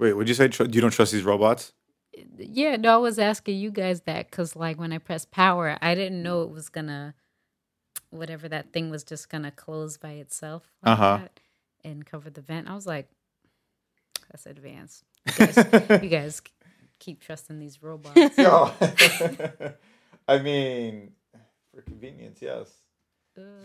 Wait, would you say tr- you don't trust these robots? Yeah, no, I was asking you guys that because, like, when I pressed power, I didn't know it was gonna, whatever that thing was, just gonna close by itself, like Uh-huh. that and cover the vent. I was like, that's advanced. You guys, you guys keep trusting these robots. No. I mean, for convenience, yes.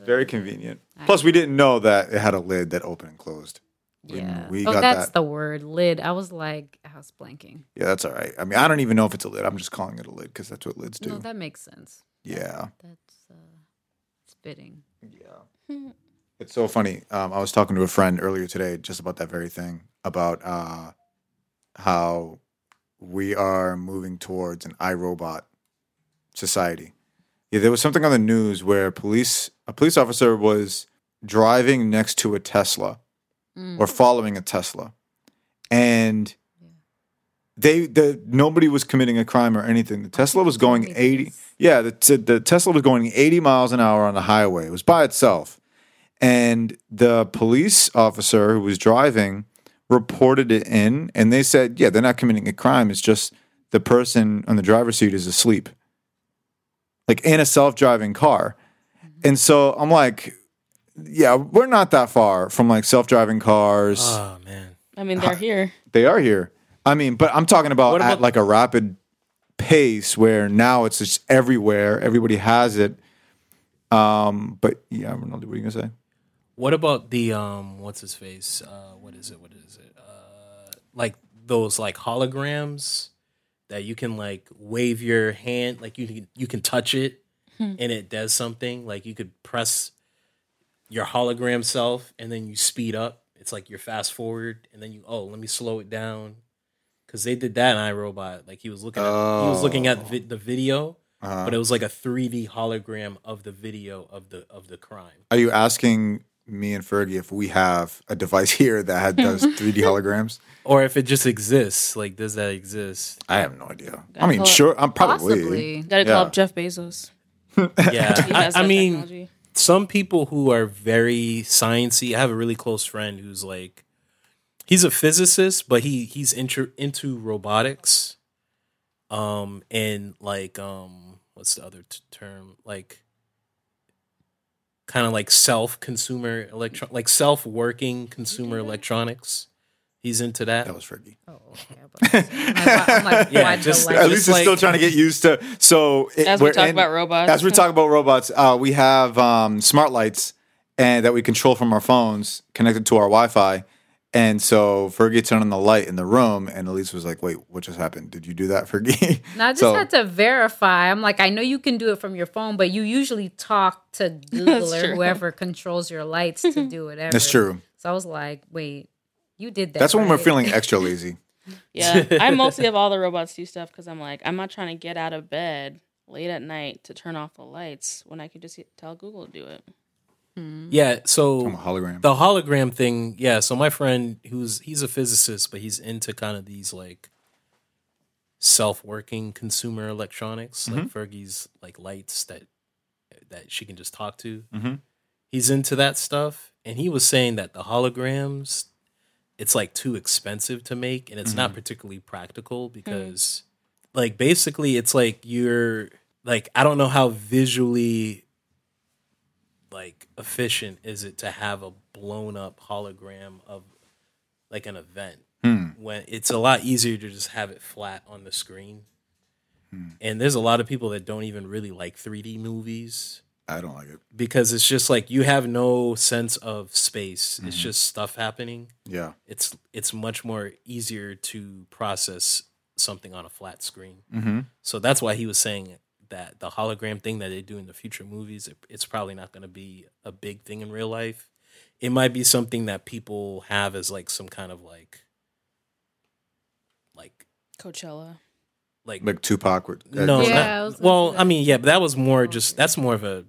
Very convenient. Plus, we didn't know that it had a lid that opened and closed. Yeah. we oh, got that's that. the word lid. I was like, I was blanking. Yeah, that's all right. I mean, I don't even know if it's a lid. I'm just calling it a lid because that's what lids do. No, that makes sense. yeah. That's uh, spitting. Yeah. It's so funny. Um, I was talking to a friend earlier today just about that very thing about uh, how we are moving towards an iRobot society. Yeah, there was something on the news where police a police officer was driving next to a Tesla or following a Tesla, and they the nobody was committing a crime or anything. The Tesla was going eighty. Yeah, the the Tesla was going eighty miles an hour on the highway. It was by itself, and the police officer who was driving reported it in, and they said, "Yeah, they're not committing a crime. It's just the person on the driver's seat is asleep, like in a self driving car." And so I'm like, "Yeah, we're not that far from like self driving cars." Oh man. I mean, they're here. They are here. I mean, but I'm talking about, What at like a rapid pace where now it's just everywhere. Everybody has it. Um, but yeah, Ronaldo, what are you gonna say? What about the um what's his face? Uh what is it? What is it? Uh like those like holograms that you can like wave your hand like you can you can touch it and it does something. Like you could press your hologram self and then you speed up. It's like you're fast forward and then you oh, let me slow it down. Cuz they did that in iRobot. Like he was looking at he was looking at vi- the video Uh, but it was like a 3D hologram of the video of the of the crime. are you asking me and Fergie if we have a device here that had, does 3D holograms? or if it just exists like does that exist I have no idea. I mean, sure, I'm probably. Possibly. Gotta call Yeah. up Jeff Bezos. yeah I, I mean technology. Some people who are very sciencey i have a really close friend who's like he's a physicist but he he's into into robotics. Um and like um what's the other t- term? Like kind of like self consumer electron like self working consumer electronics he's into that That was Fergie. Oh, okay. But I'm like, I'm like, Yeah, just- At light- least it's like- still trying to get used to. So it, As we we're talk in- about robots. As we talk about robots, uh, we have um, smart lights and that we control from our phones connected to our Wi-Fi. And so Fergie turned on the light in the room, and Elise was like, "Wait, what just happened? Did you do that, Fergie?" No, I just So- had to verify. I'm like, I know you can do it from your phone, but you usually talk to Google or true. whoever controls your lights to do whatever. That's true. So I was like, wait, you did that. That's when we're feeling extra lazy. Yeah, I mostly have all the robots do stuff because I'm like, I'm not trying to get out of bed late at night to turn off the lights when I can just tell Google to do it. yeah so a hologram. the hologram thing yeah so my friend who's he's a physicist but he's into kind of these like self-working consumer electronics like fergie's like lights that that she can just talk to Mhm. he's into that stuff and he was saying that the holograms it's like too expensive to make and it's not mm-hmm. particularly practical mm. because like basically it's like you're like i don't know how visually like efficient is it to have a blown up hologram of like an event hmm. when it's a lot easier to just have it flat on the screen. Hmm. And there's a lot of people that don't even really like 3d movies I don't like it. because it's just like you have no sense of space it's just stuff happening Yeah. it's it's much more easier to process something on a flat screen Mm-hmm. so that's why he was saying that the hologram thing that they do in the future movies, it, it's probably not going to be a big thing in real life. It might be something that people have as like some kind of like, like, Coachella. like, Like Tupac. With, uh, no, Yeah, not- I well, say I mean, yeah, but that was more just that's more of a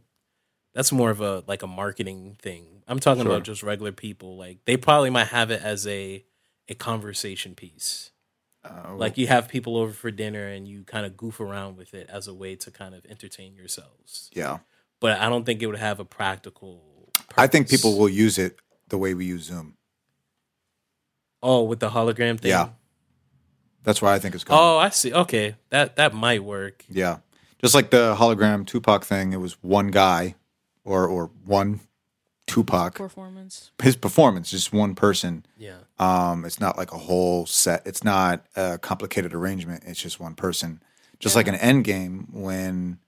that's more of a like a marketing thing. I'm talking Sure. about just regular people. Like they probably might have it as a a conversation piece. uh, Like you have people over for dinner and you kind of goof around with it as a way to kind of entertain yourselves. yeah. But I don't think it would have a practical. I think people will use it the way we use Zoom. Oh, with the hologram thing. Yeah. That's why I think it's going. Oh, I see. Okay, that that might work. Yeah. Just like the hologram Tupac thing, it was one guy or or one Tupac. Performance. His performance, just one person. Yeah. Um, it's not like a whole set. It's not a complicated arrangement. It's just one person. Just like an end game when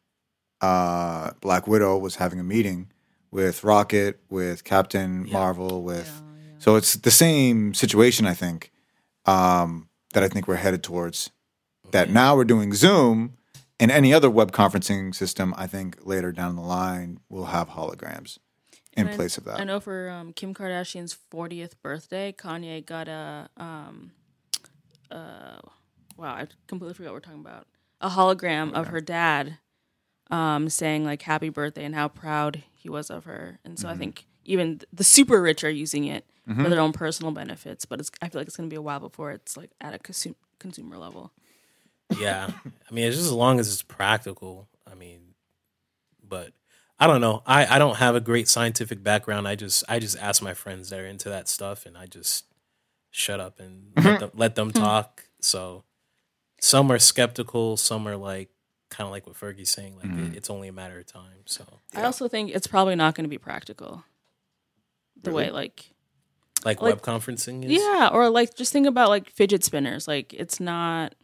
uh, Black Widow was having a meeting with Rocket, with Captain Marvel, with so it's the same situation. I think um, that I think we're headed towards. That now we're doing Zoom and any other web conferencing system. I think later down the line we'll have holograms in I- place of that. I know for um, Kim Kardashian's 40th birthday, Kanye got a um, uh, wow, I completely forgot what we're talking about. A hologram of her dad, um, saying like "Happy birthday" and how proud he was of her. And so I think even the super rich are using it for their own personal benefits. But it's I feel like it's gonna be a while before it's like at a consum- consumer level. Yeah. I mean, it's just as long as it's practical. I mean, but I don't know. I I don't have a great scientific background. I just I just ask my friends that are into that stuff, and I just shut up and mm-hmm. let them, let them hmm. talk. So some are skeptical. Some are like kind of like what Fergie's saying. Like mm-hmm. it, it's only a matter of time. So I also think it's probably not going to be practical. The way like like, Like- web conferencing is. Yeah, or like just think about like fidget spinners. Like it's not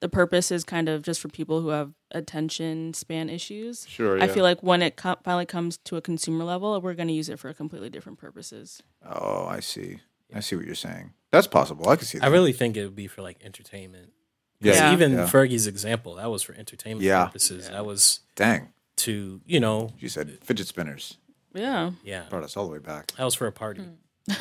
the purpose is kind of just for people who have attention span issues. Sure. I feel like when it co- finally comes to a consumer level, we're going to use it for completely different purposes. Oh, I see. I see what you're saying. That's possible. I can see that. I really think it would be for like entertainment. yeah. Yeah. Even yeah. Fergie's example, that was for entertainment Yeah. purposes. That was Dang. to, you know, You said fidget spinners. Yeah. yeah. Brought us all the way back. That was for a party.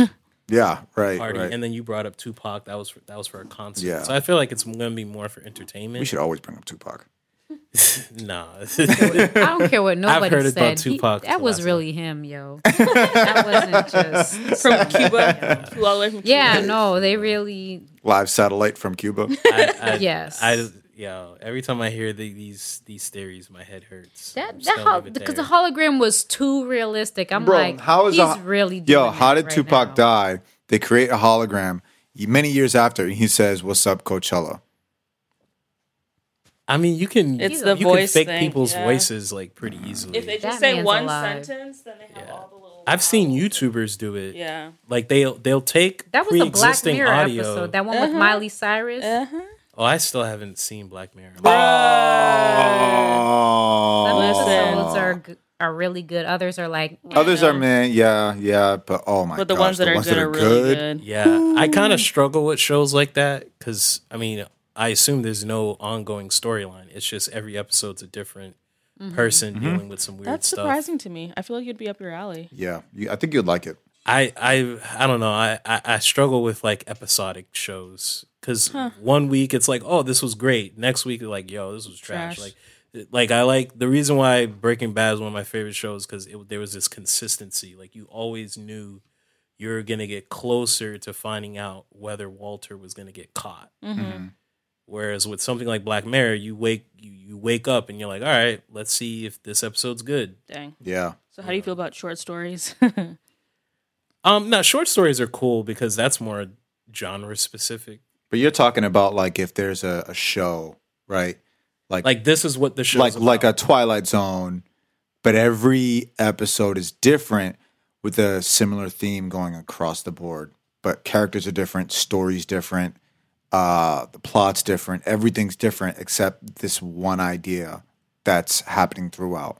Yeah. Right. Party. right. And then you brought up Tupac. That was for, that was for a concert. Yeah. So I feel like it's going to be more for entertainment. we should always bring up Tupac. nah. I don't care what nobody heard about said. He- Tupac that was last really him, yo. that wasn't just From Cuba, flew all the way from Cuba. Yeah, no, they really Live satellite from Cuba. I, I, Yes. I, yo, every time I hear the, these these theories, my head hurts. that I'm that hol- because the hologram was too realistic. I'm Bro, like, how is he's a- really doing Yo, how did right Tupac now. die? They create a hologram many years after. and He says, "What's up, Coachella?" I mean, you can It's you the can voice fake thing, people's yeah. voices like pretty easily. If they That just say one alive. sentence, then they have Yeah. all the little. I've seen YouTubers do it. Yeah. Like they'll they'll take That was a Black pre-existing Mirror audio. episode. That one with Uh-huh. Miley Cyrus. Uh-huh. Oh, I still haven't seen Black Mirror. Oh. Some Oh, episodes are g- are really good. Others are like. Others are know. man, yeah, yeah, but oh my But the gosh, ones that are good are really good. Yeah, I kind of struggle with shows like that because I mean, I assume there's no ongoing storyline. It's just every episode's a different mm-hmm. person mm-hmm. dealing with some weird That's stuff. surprising to me. I feel like you'd be up your alley. Yeah, you, I think you'd like it. I I I don't know. I I, I struggle with like episodic shows because one week it's like, oh, this was great. Next week, like, yo, this was trash. Trash. Like. Like I like the reason why Breaking Bad is one of my favorite shows because there was this consistency. Like you always knew you're gonna get closer to finding out whether Walter was gonna get caught. Mm-hmm. Whereas with something like Black Mirror, you wake you, you wake up and you're like, all right, let's see if this episode's good. Dang. Yeah, So how do you feel about short stories? Um, now short stories are cool because that's more genre specific. But you're talking about like if there's a, a show, right? Like Like this is what the show like like a Twilight Zone, but every episode is different with a similar theme going across the board. But characters are different, stories different, uh, the plot's different, everything's different except this one idea that's happening throughout.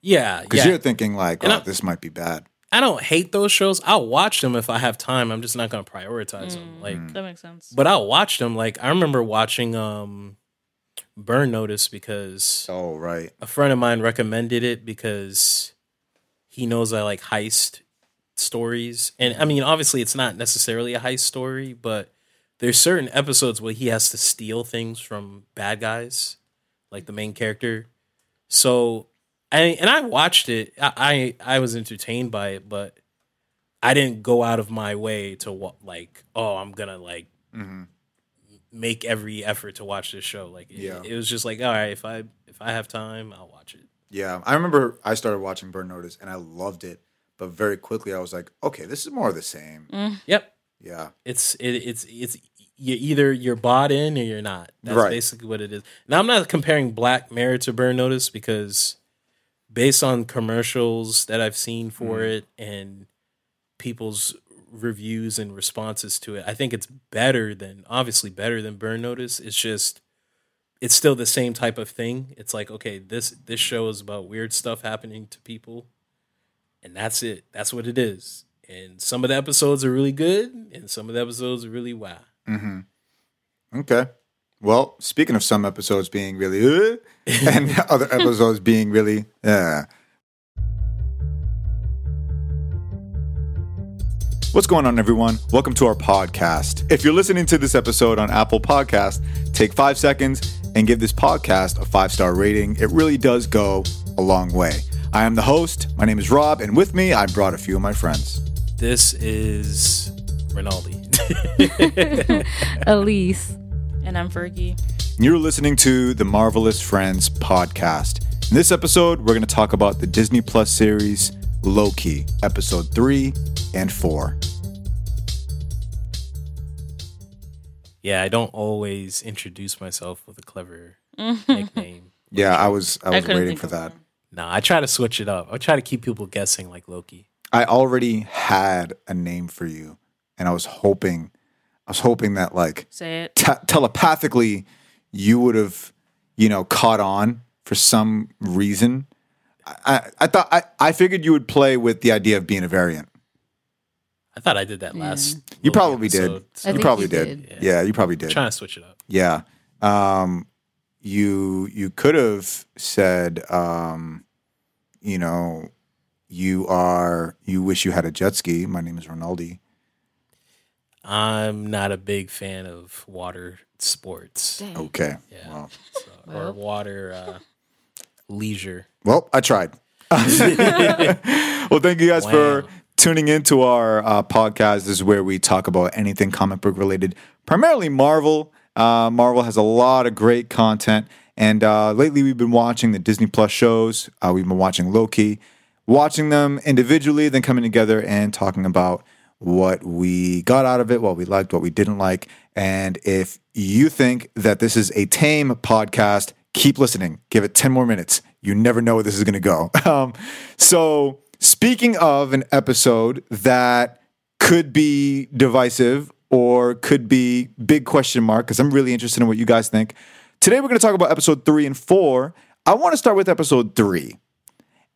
yeah, Because yeah. you're thinking like, And oh, I- this might be bad. I don't hate those shows. I'll watch them if I have time. I'm just not gonna prioritize them. Like, that makes sense. but I'll watch them. Like I remember watching um, Burn Notice because Oh, right. a friend of mine recommended it because he knows I like heist stories. And I mean, obviously, it's not necessarily a heist story, but there's certain episodes where he has to steal things from bad guys, like the main character. So, I and I watched it. I I, I was entertained by it, but I didn't go out of my way to wa- like, oh, I'm gonna like Mm-hmm. make every effort to watch this show. Like, it, Yeah. it was just like, all right, if I if I have time, I'll watch it. Yeah, I remember I started watching Burn Notice and I loved it, but very quickly I was like, okay, this is more of the same. Yep, Yeah, it's it, it's it's you either you're bought in or you're not. That's Right. basically what it is. Now I'm not comparing Black Mirror to Burn Notice because based on commercials that I've seen for Mm. it and people's reviews and responses to it, I think it's better than obviously better than Burn Notice. It's just it's still the same type of thing. It's like, okay, this this show is about weird stuff happening to people. And that's it. That's what it is. And some of the episodes are really good and some of the episodes are really wow. Okay. Well, speaking of some episodes being really uh, and other episodes being really uh. What's going on, everyone? Welcome to our podcast. If you're listening to this episode on Apple Podcast, take five seconds and give this podcast a five star rating. It really does go a long way. I am the host. My name is Rob, and with me, I brought a few of my friends. This is Rinaldi. Elise. And I'm Fergie. You're listening to the Marvelous Friends podcast. In this episode, we're going to talk about the Disney Plus series Loki, episode 3 and 4. yeah, I don't always introduce myself with a clever nickname. Yeah, I was I I was couldn't waiting for that. one. Nah, I try to switch it up. I try to keep people guessing like Loki. I already had a name for you, and I was hoping I was hoping that like Say it. te- telepathically you would have, you know, caught on for some reason. I, I, I thought I, I figured you would play with the idea of being a variant. I thought I did that last. You Loki probably did. so I You probably you did. did. Yeah, you probably did. I'm did. trying to switch it up. Yeah. Um, you you could have said, um, you know, you are you wish you had a jet ski. My name is Ronaldi. I'm not a big fan of water sports. Dang. Okay. Yeah. Well, So, or water uh, leisure. well, I tried. well, thank you guys for Wow. tuning into our uh, podcast. This is where we talk about anything comic book related, primarily Marvel. Uh, Marvel has a lot of great content, and uh, lately we've been watching the Disney Plus shows. Uh, we've been watching Loki, watching them individually, then coming together and talking about what we got out of it, what we liked, what we didn't like. And if you think that this is a tame podcast, keep listening. Give it 10 more minutes. You never know where this is going to go. Um, so, speaking of an episode that could be divisive or could be big question mark, because I'm really interested in what you guys think. Today, we're going to talk about episode three and four. I want to start with episode three.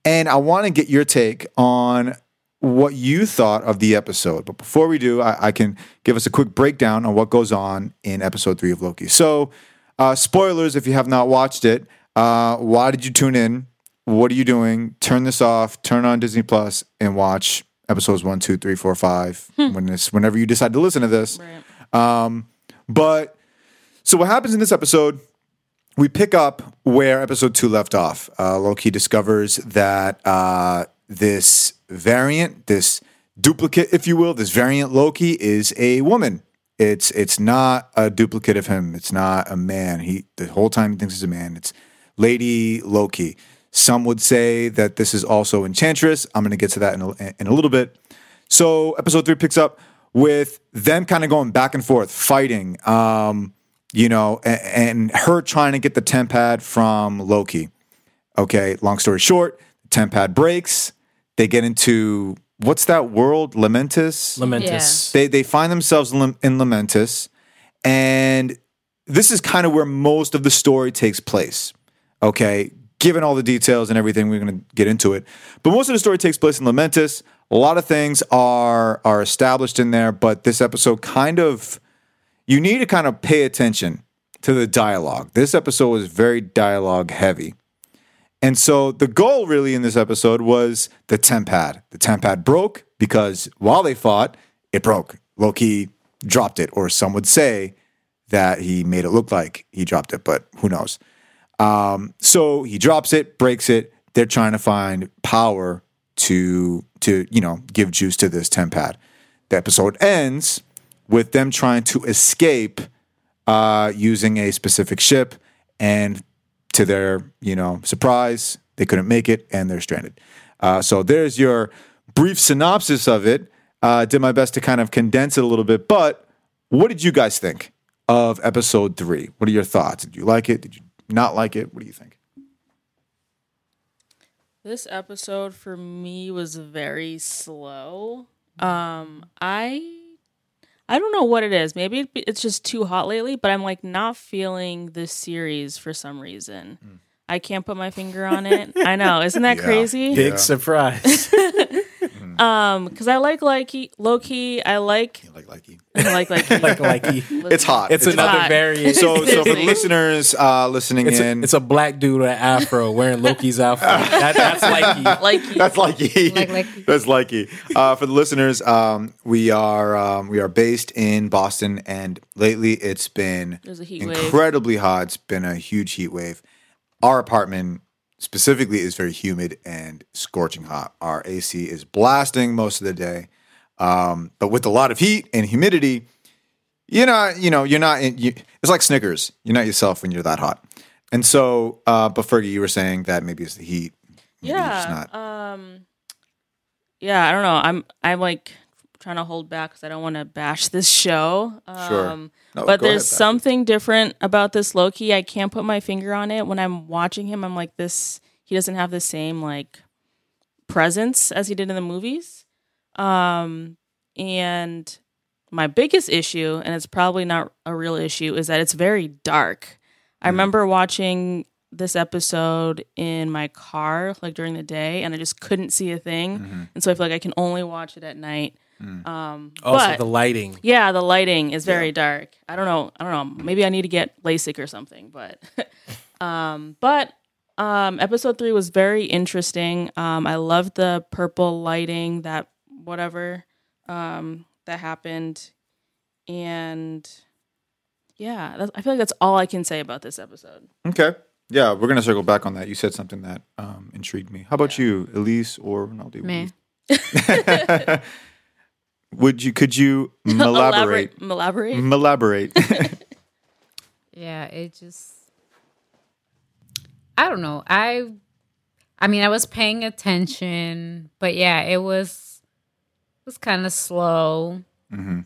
And I want to get your take on what you thought of the episode. But before we do, I, I can give us a quick breakdown on what goes on in episode three of Loki. So, uh, spoilers if you have not watched it. Uh, why did you tune in? What are you doing? Turn this off, turn on Disney Plus, and watch episodes one, two, three, four, five. when this, whenever you decide to listen to this. Right. But so what happens in this episode? We pick up where episode two left off. Uh, Loki discovers that uh, this variant, this duplicate, if you will, this variant Loki is a woman. It's it's not a duplicate of him. It's not a man. He the whole time he thinks he's a man. It's Lady Loki. Some would say that this is also Enchantress. I'm going to get to that in a, in a little bit. So episode three picks up with them kind of going back and forth, fighting. Um, you know, and, and her trying to get the TemPad from Loki. Okay, long story short, the TemPad breaks. They get into what's that world? Lamentis. Lamentis. They they find themselves in, Lem- in Lamentis, and this is kind of where most of the story takes place. Okay, given all the details and everything, we're going to get into it. But most of the story takes place in Lamentis. A lot of things are are established in there, but this episode kind of you need to kind of pay attention to the dialogue. This episode is very dialogue heavy. And so the goal really in this episode was the TemPad. The TemPad broke because while they fought, it broke. Loki dropped it, or some would say that he made it look like he dropped it, but who knows? Um, so he drops it, breaks it. They're trying to find power to to you know give juice to this TemPad. The episode ends with them trying to escape uh, using a specific ship, and to their you know surprise, they couldn't make it and they're stranded. Uh, so there's your brief synopsis of it. Uh, did my best to kind of condense it a little bit, but what did you guys think of episode three? What are your thoughts? Did you like it? Did you not like it? What do you think? This episode for me was very slow. Um, I I don't know what it is. Maybe it- it's just too hot lately, but I'm like not feeling this series for some reason. Hmm. I can't put my finger on it. I know, isn't that Yeah. crazy? Big Yeah. surprise. Um, because I like Loki. Loki. I like Like, likey. I like Loki. like like It's hot. It's, It's another hot. variant. So, so for the listeners uh, listening it's, a, in, it's a black dude with an afro wearing Loki's outfit. That, that's like Like That's likey. Like likey. That's likey. Uh, for the listeners, um, we are um, we are based in Boston, and lately it's been There's a heat wave. incredibly hot. It's been a huge heat wave. Our apartment specifically is very humid and scorching hot. Our AC is blasting most of the day, um, but with a lot of heat and humidity, you're not. You know, you're not. In, you, it's like Snickers. You're not yourself when you're that hot. And so, uh, but Fergie, you were saying that maybe it's the heat. Maybe yeah. not. Um. Yeah, I don't know. I'm I'm like trying to hold back because I don't want to bash this show. Um, Sure. No, but go ahead, there's something different about this Loki. I can't put my finger on it. When I'm watching him, I'm like, this. He doesn't have the same like presence as he did in the movies. Um, and my biggest issue, and it's probably not a real issue, is that it's very dark. I remember watching this episode in my car, like during the day, and I just couldn't see a thing. And so I feel like I can only watch it at night. Um, also but the lighting. yeah, the lighting is very dark. I don't know. I don't know. Maybe I need to get LASIK or something. But, um, but um, episode three was very interesting. Um, I loved the purple lighting. That whatever um, that happened, and yeah, that's, I feel like that's all I can say about this episode. Okay. Yeah, we're gonna circle back on that. You said something that um, intrigued me. How about you, Elise or Ronaldo? Me. Would you? Could you elaborate? Elaborate. Elaborate. Yeah, it just I don't know. I I mean, I was paying attention, but yeah, it was it was kind of slow. Mhm.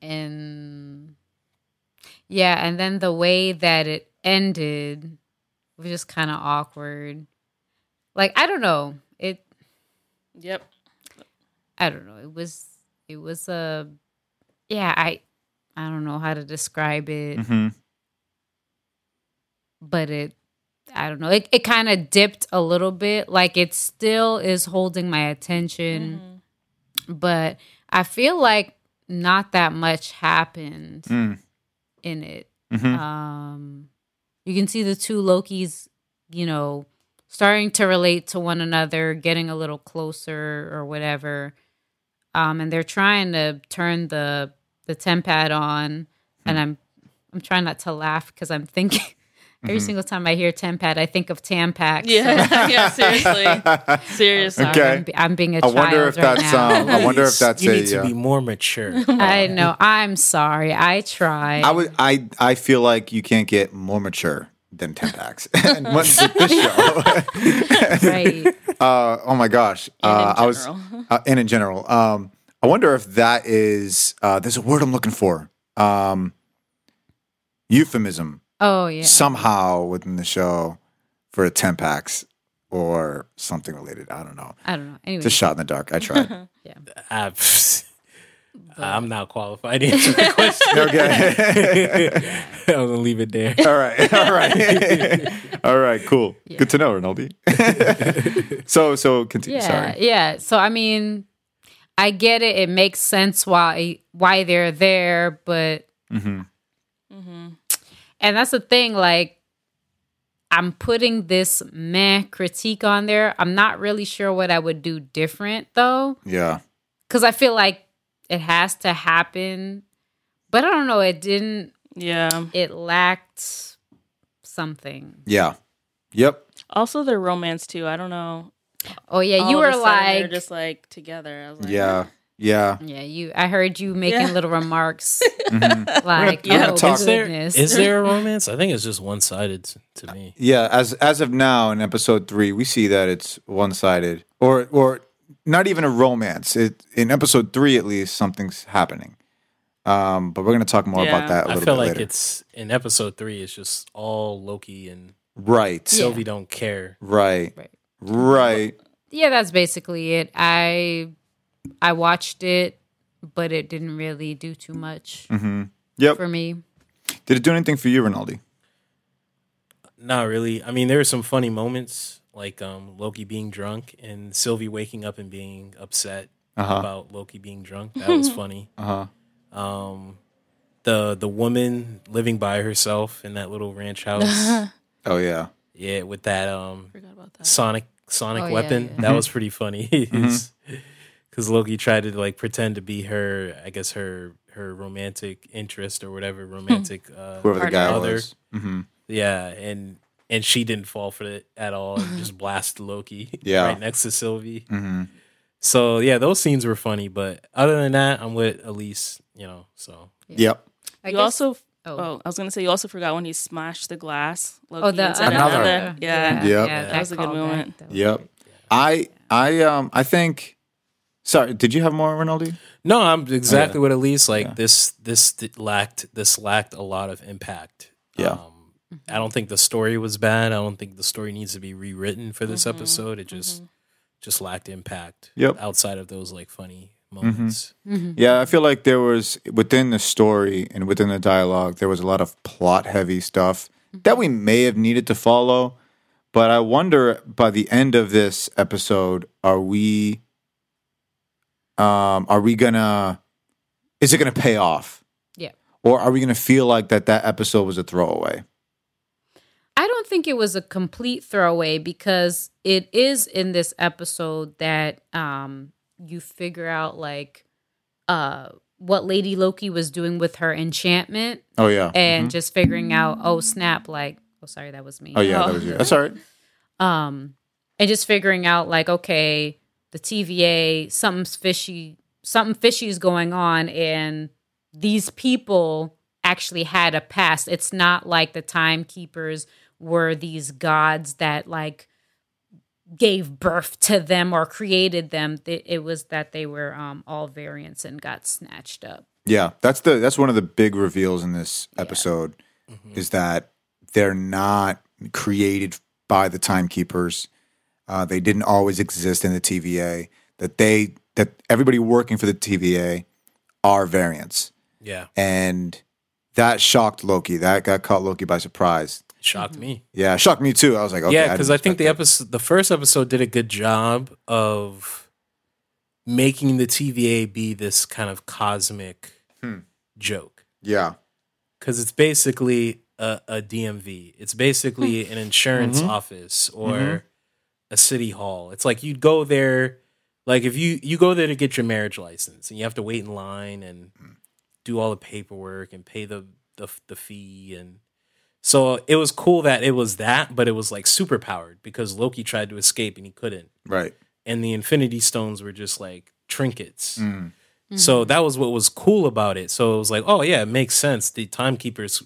And yeah, and then the way that it ended was just kind of awkward. Like, I don't know. It Yep. I don't know. It was it was a yeah, I I don't know how to describe it. Mhm. but it I don't know. It it kind of dipped a little bit. Like it still is holding my attention, but I feel like not that much happened Mm. in it. Mhm. Um you can see the two Lokis, you know, starting to relate to one another, getting a little closer or whatever. Um and they're trying to turn the the tempad on and I'm I'm trying not to laugh because I'm thinking every single time I hear tempad, I think of Tampax. so- Yeah. yeah. Seriously. Seriously. Okay. I'm, be- I'm being a I child I wonder if right that's now. um. I wonder if that's you a. need to uh, be more mature. I know. I'm sorry. I try. I would. I. I feel like you can't get more mature than Tempax. and what- with this show. right. uh, oh my gosh. And in Uh, I was. general. Uh, and in general, um, I wonder if that is. Uh, there's a word I'm looking for. Um, euphemism Oh yeah. somehow within the show for a Tempax or something related. I don't know. I don't know. Anyway, It's a shot in the dark. I tried. I, I'm not qualified to answer the question. okay. I'm gonna leave it there. All right. All right. All right. Cool. Good to know, Rinaldi. so, so continue. yeah, Sorry. yeah. So I mean, I get it. It makes sense why why they're there, but mm-hmm and that's the thing. Like, I'm putting this meh critique on there. I'm not really sure what I would do different though, Yeah. because I feel like it has to happen. But I don't know. It didn't. Yeah. It lacked something. Yeah. Yep. Also, their romance too. I don't know. Oh yeah, All you of were a sudden they're like, just like together. I was like, Yeah. Yeah. yeah. You. I heard you making Yeah. little remarks Mhm. like, We're oh talk- Is there, goodness. is there a romance? I think it's just one sided to me. Yeah. As as of now in episode three, we see that it's one sided, or or not even a romance. It in episode three at least something's happening. Um, but we're gonna talk more Yeah. about that a I little I feel bit like later. it's in episode three. It's just all Loki and right, Yeah. Sylvie don't care. right, Right. right. Yeah, that's basically it. I I watched it, but it didn't really do too much Mm-hmm. Yep. for me. Did it do anything for you, Rinaldi? Not really. I mean, there were some funny moments, like um, Loki being drunk and Sylvie waking up and being upset Uh-huh. about Loki being drunk. That was funny. Uh huh. Um, the the woman living by herself in that little ranch house, Oh yeah. yeah, with that um about that. sonic sonic Oh, weapon. yeah. That was pretty funny. Because Loki tried to like pretend to be her, I guess her her romantic interest or whatever romantic. uh, Whoever the guy Other. was. Mm-hmm. Yeah, and and she didn't fall for it at all and just blasted Loki Yeah. right next to Sylvie. Mm-hmm. So yeah, those scenes were funny, but other than that, I'm with Elise, you know. So Yep. I you guess- also. oh. Oh, I was gonna say you also forgot when he smashed the glass. Oh, Loki the inside Another. another. Yeah. Yep. That was a good callback, moment. that Yep. great. I I um I think. Sorry, did you have more, Rinaldi? no, I'm exactly Oh, what Elise like. Yeah. This this lacked this lacked a lot of impact. Yeah. Um, I don't think the story was bad. I don't think the story needs to be rewritten for this Mhm, episode. It just just lacked impact. Yep. Outside of those like funny moments. Mhm. Yeah, I feel like there was within the story and within the dialogue, there was a lot of plot heavy stuff that we may have needed to follow. But I wonder by the end of this episode, are we um are we gonna is it gonna pay off? Yeah. Or are we gonna feel like that that episode was a throwaway? I don't think it was a complete throwaway because it is in this episode that um you figure out like uh what Lady Loki was doing with her enchantment Oh yeah. and Mhm. just figuring out oh snap like oh sorry that was me. Oh yeah, Oh. that was you. That's all right. um and just figuring out like okay the TVA something's fishy something fishy is going on and these people actually had a past it's not like the timekeepers were these gods that like gave birth to them or created them it was that they were um all variants and got snatched up Yeah, that's the that's one of the big reveals in this episode is that they're not created by the timekeepers. Uh, they didn't always exist in the TVA. That they that everybody working for the TVA are variants, Yeah. and that shocked Loki. That got caught Loki by surprise. It shocked me. Yeah, shocked me too. I was like, okay, yeah, because I, didn't think the expect episode, the first episode, did a good job of making the TVA be this kind of cosmic Hmm. joke. Yeah, Because it's basically a, a DMV. It's basically an insurance Mhm. office or Mhm. a city hall. It's like you'd go there, like if you you go there to get your marriage license, and you have to wait in line and do all the paperwork and pay the the, the fee and so it was cool that it was that, but it was like super powered because Loki tried to escape and he couldn't. right. And the Infinity Stones were just like trinkets. Mm. So that was what was cool about it. So it was like, oh yeah, it makes sense. The timekeepers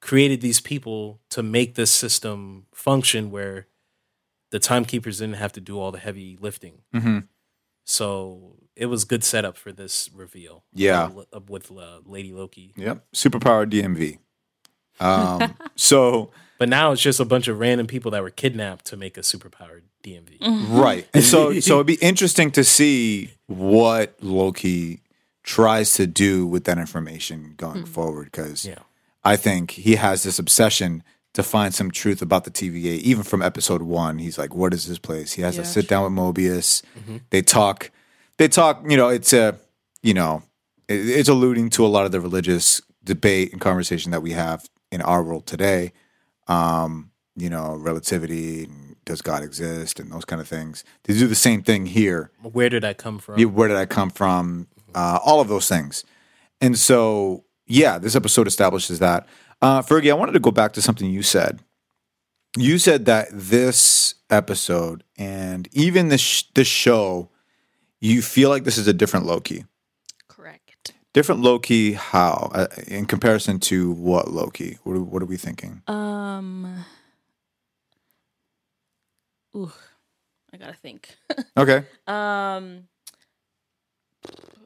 created these people to make this system function where the timekeepers didn't have to do all the heavy lifting. hmm So it was good setup for this reveal. Yeah. uh, with uh, Lady Loki. Yep, superpower DMV. Um, so But now it's just a bunch of random people that were kidnapped to make a superpowered DMV. Mm-hmm. Right. And so so it'd be interesting to see what Loki tries to do with that information going mm-hmm. forward because Yeah. I think he has this obsession to find some truth about the TVA even from episode 1 he's like what is this place? He has Yeah, to sit down with Mobius. Mm-hmm. They talk they talk you know it's a you know it, it's alluding to a lot of the religious debate and conversation that we have in our world today um, you know, relativity, and does God exist, and those kind of things. They do the same thing here. Where did I come from? Yeah, Where did I come from? Uh, all of those things. And so, yeah, this episode establishes that. Uh, Fergie, I wanted to go back to something you said. You said that this episode and even this sh- this show, you feel like this is a different Loki. Different Loki, how uh, in comparison to what Loki? What are, what are we thinking? Um. Ooh, I gotta think. Okay, um.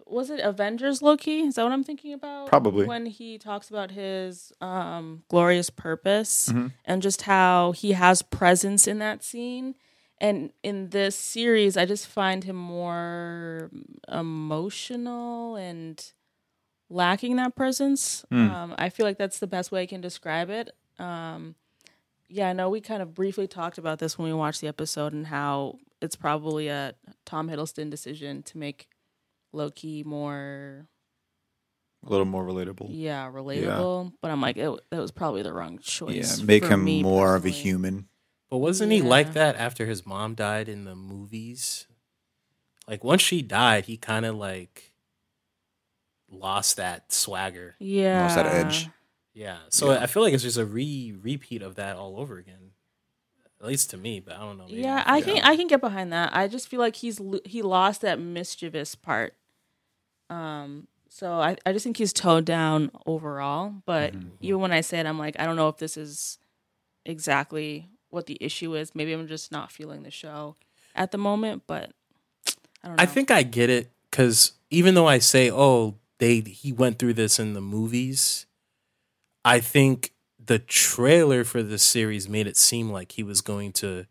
was it Avengers Loki? Is that what I'm thinking about? Probably. when he talks about his um, glorious purpose Mhm. and just how he has presence in that scene. And in this series, I just find him more emotional and lacking that presence. Hmm. Um, I feel like that's the best way I can describe it. Um, yeah, I know we kind of briefly talked about this when we watched the episode and how it's probably a Tom Hiddleston decision to make Loki more, A little more relatable. yeah, relatable. But I'm like, it, that was probably the wrong choice. Yeah, make for him me more of a human. But wasn't he like that after his mom died in the movies? Like once she died, he kind of like lost that swagger. Yeah, Lost that edge. Yeah. So Yeah. I feel like it's just a re repeat of that all over again. At least to me, but I don't know. maybe Yeah, I'm I thinking- can I can get behind that. I just feel like he's he lost that mischievous part. Um, so I I just think he's toned down overall. But Mm-hmm. even when I say it, I'm like, I don't know if this is exactly what the issue is. Maybe I'm just not feeling the show at the moment. But I don't know. I think I get it because even though I say, "Oh, they he went through this in the movies," I think the trailer for the series made it seem like he was going to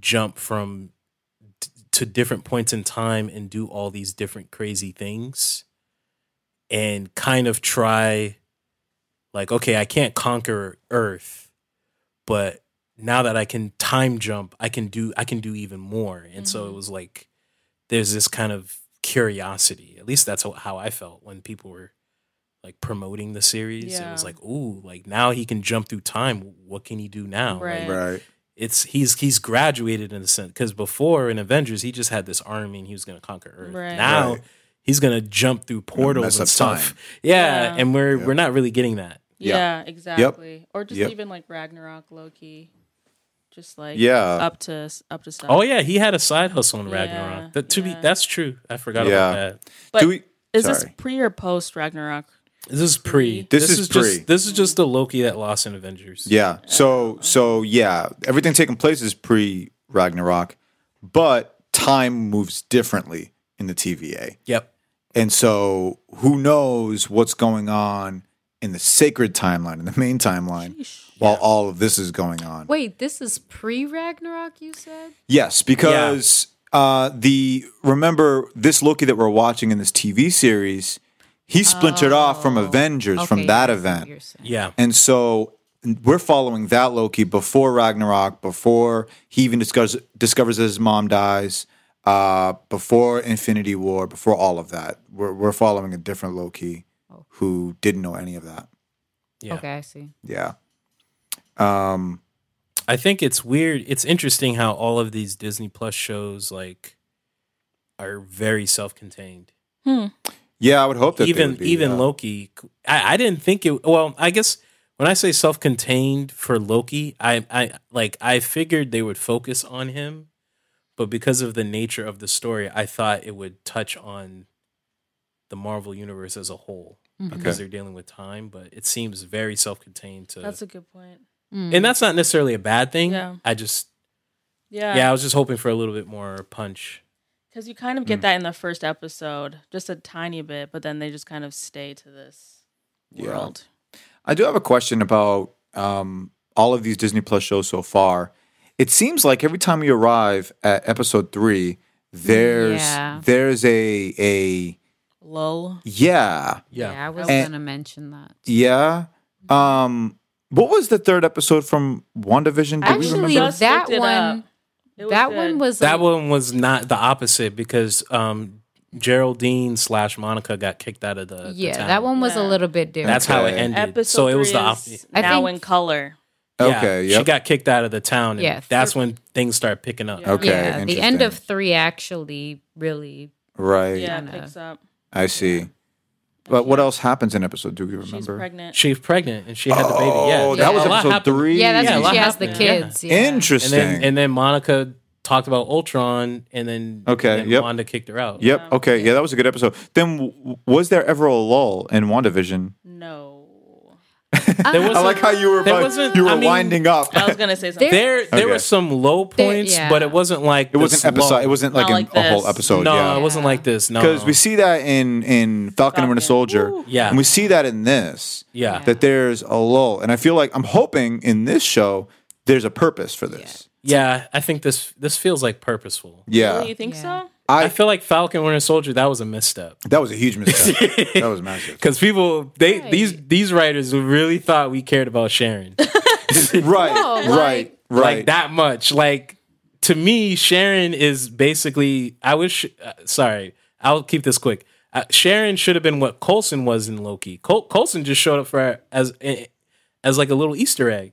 jump from t- to different points in time and do all these different crazy things and kind of try like okay i can't conquer earth but now that i can time jump i can do i can do even more and so it Mhm. was like there's this kind of curiosity at least that's how- how i felt when people were like promoting the series it was like ooh like now he can jump through time what can he do now Like, Right. Right. it's he's he's graduated in a sense because before in Avengers he just had this army and he was going to conquer Earth. Right. Now Right. he's going to jump through portals and stuff. Yeah, Yeah. and we're Yep. we're not really getting that. Yeah. yeah, exactly. Or just Yep. even like Ragnarok, Loki, just like Yeah. up to up to stuff. Oh yeah, he had a side hustle in Yeah, Ragnarok. That to be yeah. that's true. I forgot Yeah. about that. But Do we? is this pre or post Ragnarok? This is pre. This is pre. just this is just the Loki that lost in Avengers. Yeah. So so yeah, everything taking place is pre Ragnarok, but time moves differently in the TVA. Yep. And so who knows what's going on in the sacred timeline, in the main timeline, Sheesh. while all of this is going on. Wait, this is pre Ragnarok, you said? Yes, because uh, the remember this Loki that we're watching in this TV series, he splintered off from Oh, Avengers from that I see what event. Yeah. And so we're following that Loki before Ragnarok, before he even discovers discovers that his mom dies, uh, before Infinity War, before all of that. We're we're following a different Loki Oh. Who didn't know any of that. Yeah. Okay, I see. Yeah. Um I think it's weird. It's interesting how all of these Disney Plus shows like are very self-contained. Hmm. yeah, I would hope that they even would be, even yeah. Loki. I, I didn't think it. Well, I guess when I say self-contained for Loki, I I like I figured they would focus on him, but because of the nature of the story, I thought it would touch on the Marvel universe as a whole Mhm. because Okay. they're dealing with time. But it seems very self-contained to, That's a good point. Mm. and that's not necessarily a bad thing. Yeah. I just Yeah. yeah, I was just hoping for a little bit more punch. Because you kind of Mm. get that in the first episode, just a tiny bit, but then they just kind of stay to this Yeah. world. I do have a question about um, all of these Disney Plus shows so far. It seems like every time you arrive at episode three, there's Yeah. there's a a Lull. yeah Yeah, Yeah, I was And- gonna mention that. yeah. Um, what was the third episode from WandaVision? Do we Actually, remember? Just that looked it one, up. It was that good. one was that a- one was not the opposite because um, Geraldine slash Monica got kicked out of the the Yeah, town. that one was a Yeah. little bit different. That's how it Okay. ended. Episode so it was the opposite. I now think- in color. Okay, she yep. got kicked out of the town. And Yeah, that's thir- when things start picking up. Yeah. Okay, yeah, the end of three actually really. right. Yeah, Kinda. picks up. I see. But what else happens in episode? Do you remember? She's pregnant. She's pregnant and she had the baby. Yeah, Oh, Yeah. that was A lot episode happened. three. Yeah, that's Yeah, a when lot she has the happened. Yeah. kids. Yeah. And Interesting. then and then Monica talked about Ultron, and then Okay, then yep. Wanda kicked her out. Yep. Okay. Yeah, that was a good episode. Then w- was there ever a lull in WandaVision? No. There I like how you were there about- wasn't- you were I mean- winding up. I was gonna say something. There, there Okay. were some low points, yeah. but it wasn't like It wasn't episode. It wasn't like, Not like a whole this. episode. No, yeah. it wasn't like this. No, because we see that in in Falcon and Winter Falcon. Soldier, Woo. Yeah. and we see that in this, Yeah. that there's a lull, and I feel like I'm hoping in this show there's a purpose for this. Yeah, I think this this feels like purposeful. Yeah, Really, you think Yeah. so? I, I feel like Falcon Winter Soldier that was a misstep that was a huge mistake. that was massive. because people they Right. these these writers really thought we cared about Sharon right, No, right, like- right. like that much. Like to me, Sharon is basically. I wish. Uh, sorry, I'll keep this quick. Uh, Sharon should have been what Coulson was in Loki. Col- Coulson just showed up for as as like a little Easter egg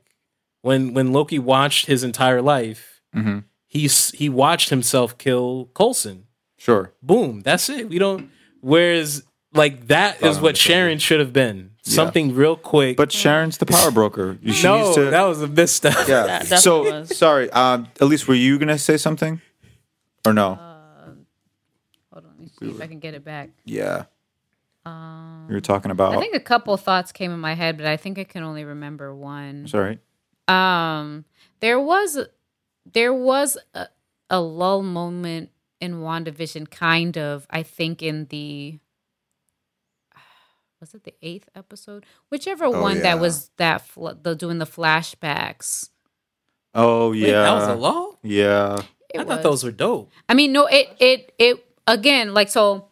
when when Loki watched his entire life. Mm-hmm. He's he watched himself kill Coulson. Sure. boom that's it we don't whereas like that is Falcon what Winter sharon should have been something real quick But Sharon's the power broker. She no needs to, that was a misstep yeah. That definitely so was. sorry. Um, Elise, were you gonna say something, or no? Hold on, let me see if I can get it back. yeah. Um, You were talking about. I think a couple thoughts came in my head, but I think I can only remember one. Sorry. Um, there was there was a, a lull moment in WandaVision, kind of. I think in the was it the eighth episode, whichever Oh, one yeah. that was that fl- the doing the flashbacks. Oh Wait, yeah. that was a law Yeah. It i was. thought those were dope I mean, no, it it it again like so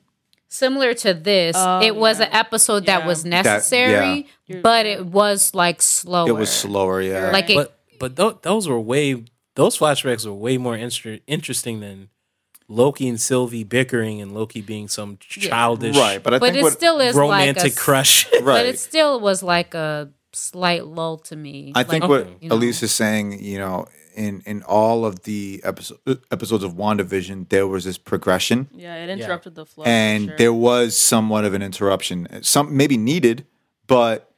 similar to this. Oh, it was yeah. an episode that was necessary, You're but it was like slower. It was slower. Yeah. Like it, but but th- those were way those flashbacks were way more inter- interesting than loki and sylvie bickering and loki being some childish right. But I but think it what still is romantic like a, crush But it still was like a slight lull to me. I think what Okay. you know. Elise is saying, you know, in in all of the episode, episodes of WandaVision, there was this progression, Yeah, it interrupted the flow. and sure. there was somewhat of an interruption. Some maybe needed, but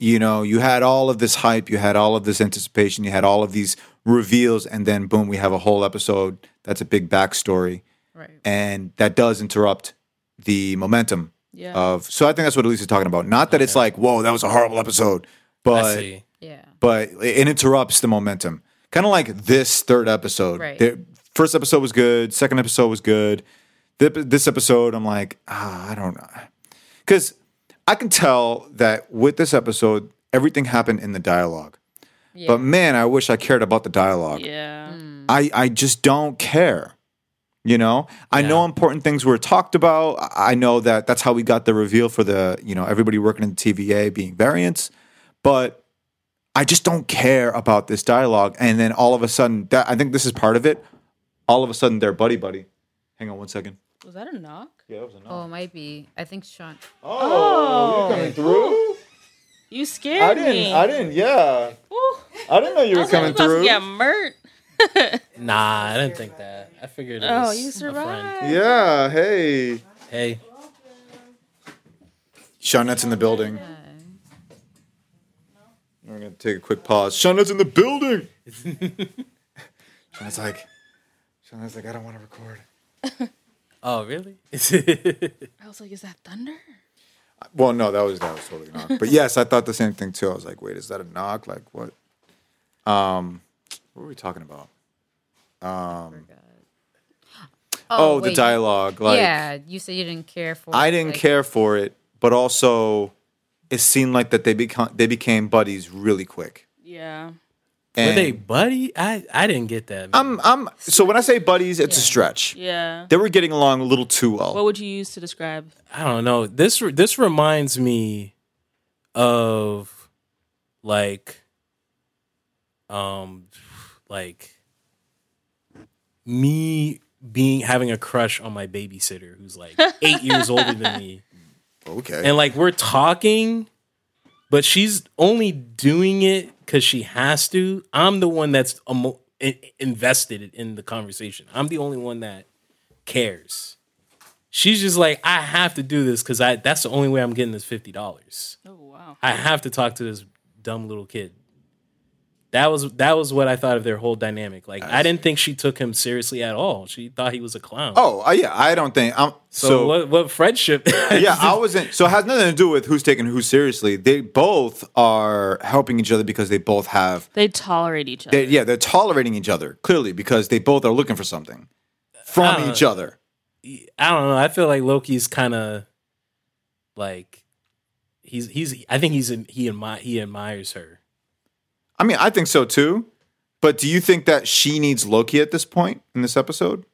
you know, you had all of this hype, you had all of this anticipation, you had all of these reveals, and then boom, we have a whole episode that's a big backstory, right. and that does interrupt the momentum yeah. of. So I think that's what Elise is talking about. Not that it's like, whoa, that was a horrible episode, but Yeah. but it interrupts the momentum. Kind of like this third episode. Right. The first episode was good. Second episode was good. Th- This episode, I'm like, ah, I don't know, because I can tell that with this episode, everything happened in the dialogue. Yeah. But man, I wish I cared about the dialogue. yeah. Mm. I I just don't care. You know, I know important things were talked about. I I know that that's how we got the reveal for the you know everybody working in the TVA being variants, but I just don't care about this dialogue. And then all of a sudden, that I think this is part of it. All of a sudden, they're buddy buddy. Hang on one second. Was that a knock? Yeah, that was a knock. Oh, it might be. I think Sean. Oh, you're coming through? You scared I didn't. me. I didn't. Yeah, Ooh. I didn't know you were was like, I'm about to get murt. nah i didn't think that i figured it Oh, was you a survived. Yeah. Hey, hey Shawnette's in the building. We're gonna take a quick pause. Shauna's in the building. Shauna's like, Shauna's like, I don't want to record. oh really I was like, is that thunder? Well, no, that was that was totally a knock. But yes, I thought the same thing too. I was like, wait, is that a knock? Like what? Um, what were we talking about? Um, oh, the dialogue. Like, yeah, you said you didn't care for. I it, didn't like- care for it, but also, it seemed like that they become they became buddies really quick. Yeah. Were they buddy i i didn't get that I'm I'm so when I say buddies, it's a stretch. Yeah. They were getting along a little too well. What would you use to describe? I don't know. This this reminds me of like um like me being having a crush on my babysitter who's like 8 years older than me. okay. And like we're talking but she's only doing it cuz she has to. I'm the one that's emo- invested in the conversation. I'm the only one that cares. She's just like, I have to do this because I that's the only way I'm getting this fifty dollars. Oh wow. I have to talk to this dumb little kid. That was that was what I thought of their whole dynamic. Like I didn't think she took him seriously at all. She thought he was a clown. Oh, uh, yeah. I don't think. I'm, so, so what what friendship? yeah, I wasn't. So it has nothing to do with who's taking who seriously. They both are helping each other because they both have. They tolerate each other. They, yeah, they're tolerating each other clearly because they both are looking for something from Uh, each other. I don't know. I feel like Loki's kind of like he's he's. I think he's he admi- he admires her. I mean, I think so too. But do you think that she needs Loki at this point in this episode?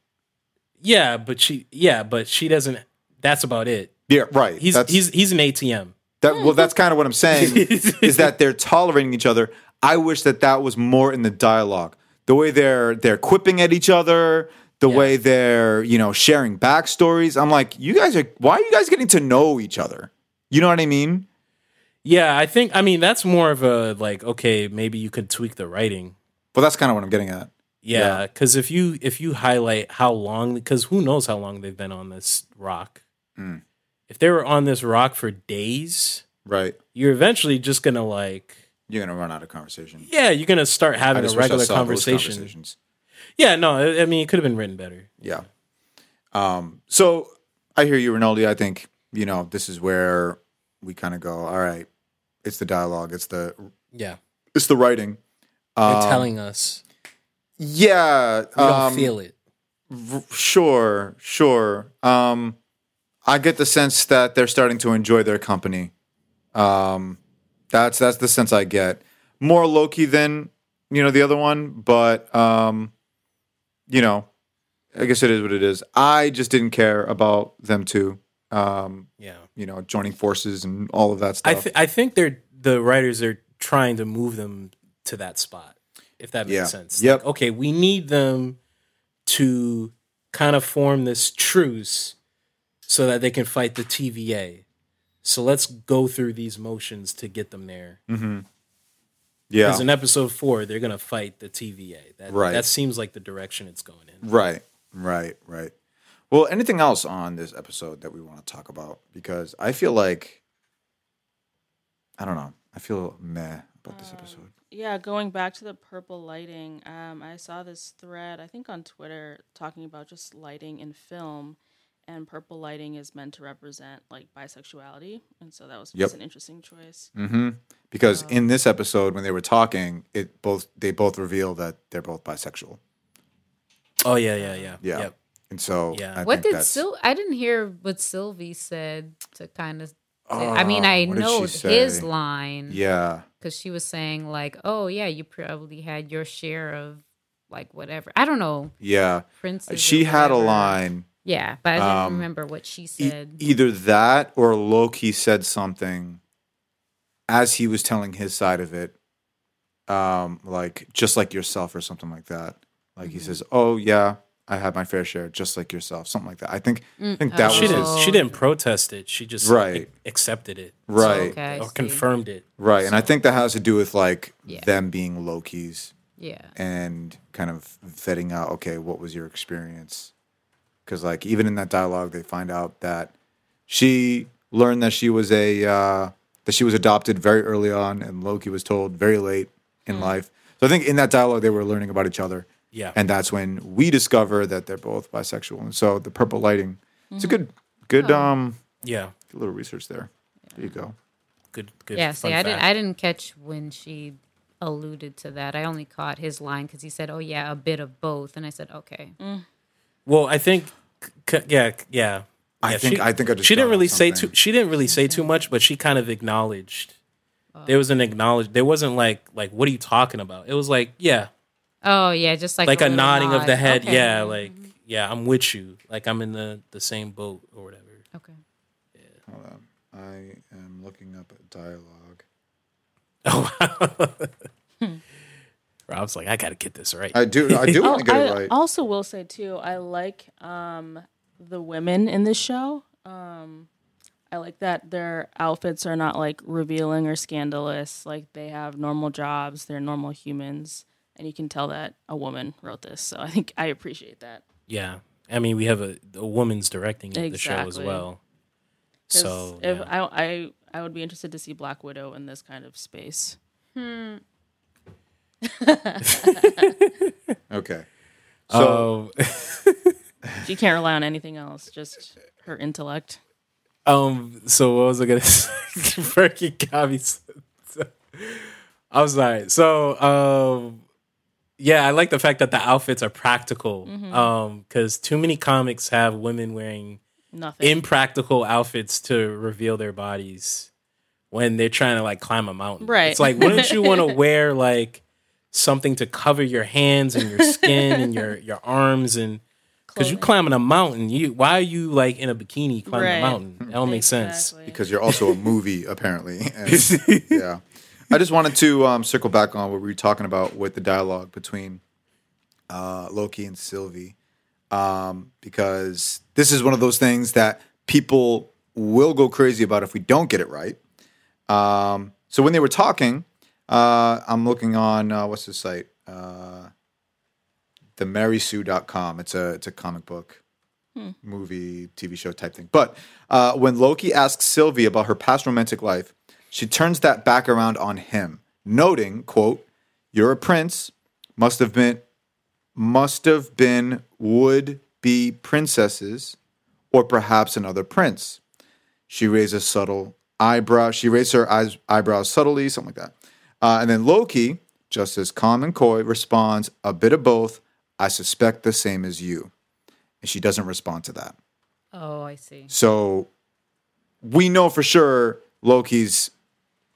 Yeah, but she yeah, but she doesn't. That's about it. Yeah, right. He's That's- he's he's an ATM. That well, that's kind of what I'm saying is that they're tolerating each other. I wish that that was more in the dialogue. The way they're they're quipping at each other, the Yeah. way they're you know sharing backstories. I'm like, you guys are why are you guys getting to know each other? You know what I mean? Yeah, I think I mean that's more of a like okay, maybe you could tweak the writing. Well, that's kind of what I'm getting at. Yeah, Yeah. because if you if you highlight how long, because who knows how long they've been on this rock. Mm. If they were on this rock for days, Right? you're eventually just gonna like, You're gonna run out of conversation. yeah, you're gonna start having a just wish I regular conversation. Yeah, no, I I mean it could have been written better. Yeah. Um, so I hear you, Rinaldi. I think, you know, this is where we kind of go, all right, it's the dialogue, it's the Yeah, it's the writing. they're Um, telling us Yeah. we don't um, feel it. Sure, sure. Um, I get the sense that they're starting to enjoy their company. Um, that's that's the sense I get. More Loki than you know the other one, but um, you know, I guess it is what it is. I just didn't care about them two. Um, Yeah, you know, joining forces and all of that stuff. I th- I think they're the writers are trying to move them to that spot. If that makes Yeah. sense. Yep. Like, okay, we need them to kind of form this truce so that they can fight the TVA. So let's go through these motions to get them there. mm-hmm. Yeah. Because in episode four, they're gonna fight the TVA. That, Right. That seems like the direction it's going in. Right, right, right. Well, anything else on this episode that we want to talk about? Because I feel like I don't know. I feel meh about this episode. Yeah, going back to the purple lighting, um, I saw this thread, I think on Twitter, talking about just lighting in film, and purple lighting is meant to represent like bisexuality, and so that was Yep. just an interesting choice. Mm-hmm. Because in this episode, when they were talking, it both they both reveal that they're both bisexual. Oh yeah, yeah, yeah. Yeah. Yep. And so, Yeah. I what think did Sil? I didn't hear what Sylvie said to kind of. Oh, I mean, I what did she know his line Yeah, because she was saying like, "Oh yeah, you probably had your share of like whatever." I don't know, yeah. Prince. She had a line. Yeah, but I don't Um, remember what she E- said. either that or Loki said something as he was telling his side of it, um, like just like yourself or something like that. Like he says, "Oh yeah, I had my fair share, just like yourself," something like that. I think I think that oh. She was didn't. his, She didn't protest it. She just Right. a- accepted it. right, okay, or see. confirmed it. right, and I think that has to do with like Yeah. them being Loki's Yeah, and kind of vetting out, okay, what was your experience? Because like even in that dialogue, they find out that she learned that she was a uh, that she was adopted very early on, and Loki was told very late in life. So I think in that dialogue, they were learning about each other, Yeah. and that's when we discover that they're both bisexual. And so the purple lighting, it's a good, good, um, yeah. good little research there. There you go. Good. Good. yeah. See, fun I didn't. I didn't catch when she alluded to that. I only caught his line because he said, "Oh yeah, a bit of both," and I said, "Okay." Well, I think, c- yeah, yeah. I Yeah, think she, I think I just she didn't got really say too. She didn't really say too much, but she kind of acknowledged. Oh. There was an acknowledge. There wasn't like like what are you talking about? It was like yeah, Oh yeah, just like like a little nodding of the head. Okay. Yeah, like yeah, I'm with you. Like I'm in the the same boat or whatever. okay. Hold on. I am looking up a dialogue. Oh, wow. Rob's like I got to get this right. I do. I do want to get Oh, I it right. also will say too, I like um, the women in this show. Um, I like that their outfits are not like revealing or scandalous. Like they have normal jobs, they're normal humans, and you can tell that a woman wrote this. So I think I appreciate that. yeah, I mean we have a, a woman's directing of the show as well. well. 'Cause So if yeah. I, I I would be interested to see Black Widow in this kind of space. Okay. So Um, She can't rely on anything else, just her intellect. Um. So what was I gonna say? Fergie got me. So, so- I'm sorry. So, um, yeah, I like the fact that the outfits are practical. Um, because too many comics have women wearing Nothing. impractical outfits to reveal their bodies when they're trying to like climb a mountain. Right. It's like, wouldn't you want to wear like something to cover your hands and your skin and your your arms and because you Clothing. climbing a mountain, you why are you like in a bikini climbing Right. a mountain? That don't make sense. Because you're also a movie apparently. And, yeah. I just wanted to um, circle back on what we were talking about with the dialogue between uh, Loki and Sylvie, um, because this is one of those things that people will go crazy about if we don't get it right. Um, so when they were talking, uh, I'm looking on uh, what's the site? Uh, themarysue.com. It's a it's a comic book movie, TV show type thing. But uh, when Loki asks Sylvie about her past romantic life, she turns that back around on him, noting, "quote You're a prince. Must have been, must have been would be princesses, or perhaps another prince." She raises subtle eyebrow. She raised her eyes, eyebrows subtly, something like that. Uh, and then Loki, just as calm and coy, responds, "A bit of both. I suspect the same as you." And she doesn't respond to that. Oh, I see. So we know for sure Loki's,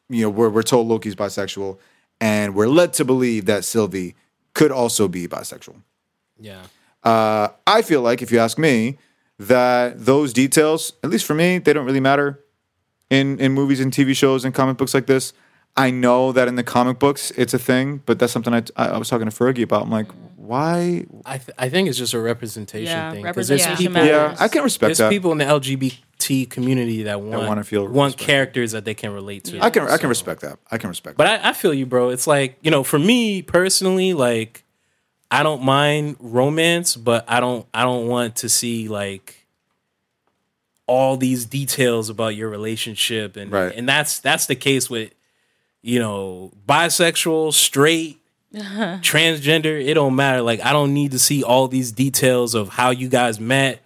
you know, we're, we're told Loki's bisexual, and we're led to believe that Sylvie could also be bisexual. Yeah. Uh, I feel like, if you ask me, that those details, at least for me, they don't really matter in, in movies and TV shows and comic books like this. I know that in the comic books it's a thing, but that's something I, I, I was talking to Fergie about. I'm like, why? I th- I think it's just a representation Yeah, thing because there's representation people matters. Yeah, I can respect there's that. people in the LGBT community that want wanna feel want respected. characters that they can relate to. I can I can respect that. I can respect But that. I, I feel you, bro. It's like you know, for me personally, like I don't mind romance, but I don't I don't want to see like all these details about your relationship and Right. and that's that's the case with you know bisexual, straight, transgender. It don't matter. Like I don't need to see all these details of how you guys met,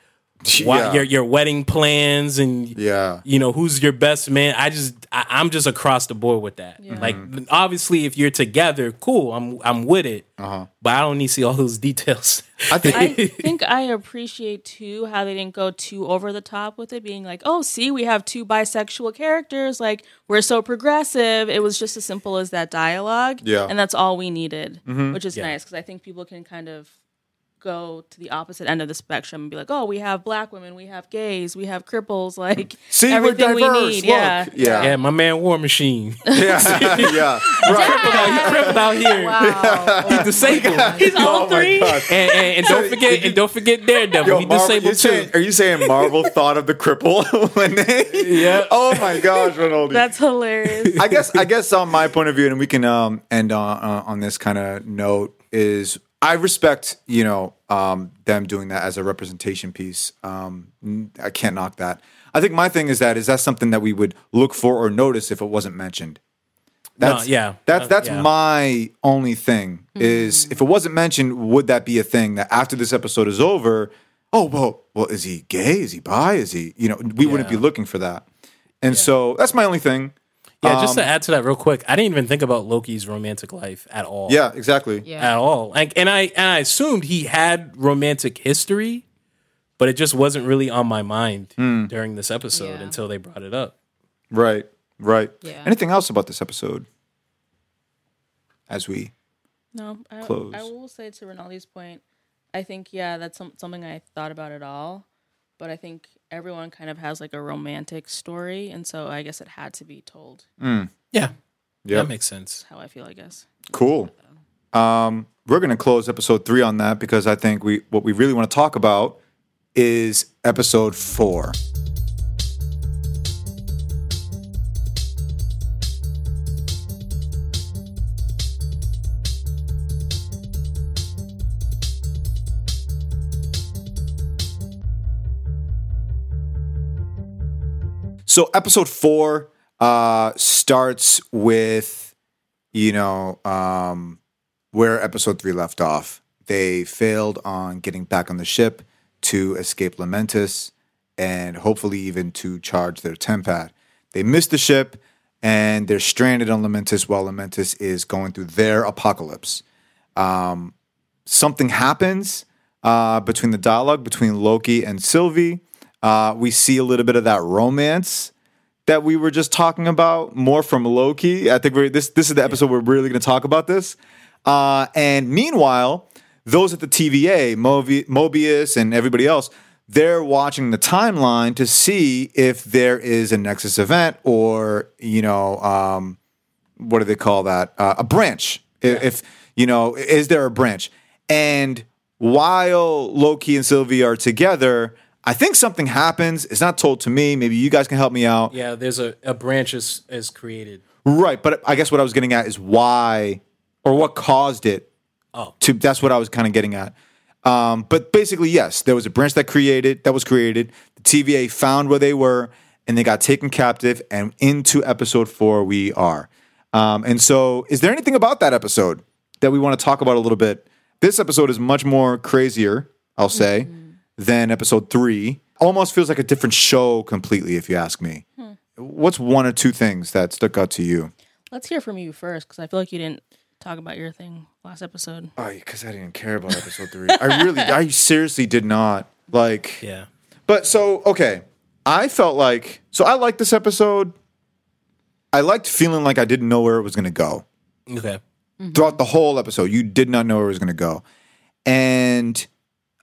why, Yeah. your your wedding plans, and Yeah. you know who's your best man i just I, i'm just across the board with that like obviously if you're together cool i'm i'm with it Uh-huh. but i don't need to see all those details I think I think I appreciate too how they didn't go too over the top with it, being like, "Oh, see, we have two bisexual characters. Like, we're so progressive." It was just as simple as that dialogue, Yeah. and that's all we needed, which is Yeah. nice because I think people can kind of go to the opposite end of the spectrum and be like, "Oh, we have black women, we have gays, we have cripples, like See, everything we need." Look. Yeah, Yeah. yeah my man war machine yeah, yeah, right. he crippled out here Wow. he's disabled He's all Oh my three. And, and, and don't forget and don't forget daredevil Yo, he Marvel, disabled too saying, are you saying Marvel thought of the cripple when they? Yeah. Oh my gosh, Ronaldo. That's hilarious. I guess I guess on my point of view, and we can um, end on uh, on this kind of note is I respect you know um, them doing that as a representation piece. Um, n- I can't knock that. I think my thing is that is that something that we would look for or notice if it wasn't mentioned. That's, yeah. That's Uh, that's yeah. my only thing is if it wasn't mentioned, would that be a thing that after this episode is over? Oh well, well, is he gay? Is he bi? Is he? You know, we wouldn't be looking for that. And so that's my only thing. Yeah just Um, to add to that real quick i didn't even think about loki's romantic life at all Yeah, exactly. Yeah. at all. Like, and I and I assumed he had romantic history, but it just wasn't really on my mind Hmm. during this episode Yeah. until they brought it up. Right, right. Yeah. Anything else about this episode? As we No, I, Close. I will say to Rinaldi's point, I think yeah, that's some, something I thought about at all, but I think everyone kind of has like a romantic story, and so I guess it had to be told. Yeah, yeah, that makes sense. How I feel, I guess. cool. Um, we're gonna close episode three on that because I think we what we really want to talk about is episode four. So episode four uh, starts with, you know, um, where episode three left off. They failed on getting back on the ship to escape Lamentis and hopefully even to charge their TemPad. They missed the ship and they're stranded on Lamentis while Lamentis is going through their apocalypse. Um, something happens uh, between the dialogue between Loki and Sylvie. Uh, we see a little bit of that romance that we were just talking about, more from Loki. I think we're, this this is the episode we're really going to talk about this. Uh, and meanwhile, those at the TVA, Mobi- Mobius and everybody else, they're watching the timeline to see if there is a Nexus event or you know um, what do they call that? Uh, a branch. If, if you know, is there a branch? And while Loki and Sylvie are together, I think something happens. It's not told to me. Maybe you guys can help me out. Yeah, there's a, a branch is, is created. Right, but I guess what I was getting at is why or what caused it. Oh. To that's what I was kind of getting at. Um, but basically, yes, there was a branch that created that was created. The TVA found where they were, and they got taken captive. And into episode four, we are. Um, and so, is there anything about that episode that we want to talk about a little bit? This episode is much more crazier, I'll say, than episode three. Almost feels like a different show completely, if you ask me. What's one or two things that stuck out to you? Let's hear from you first, because I feel like you didn't talk about your thing last episode. Oh, because I didn't care about episode three. I really, I seriously did not like. Yeah. But so okay, I felt like so I liked this episode. I liked feeling like I didn't know where it was going to go Okay. Mm-hmm. throughout the whole episode. You did not know where it was going to go, and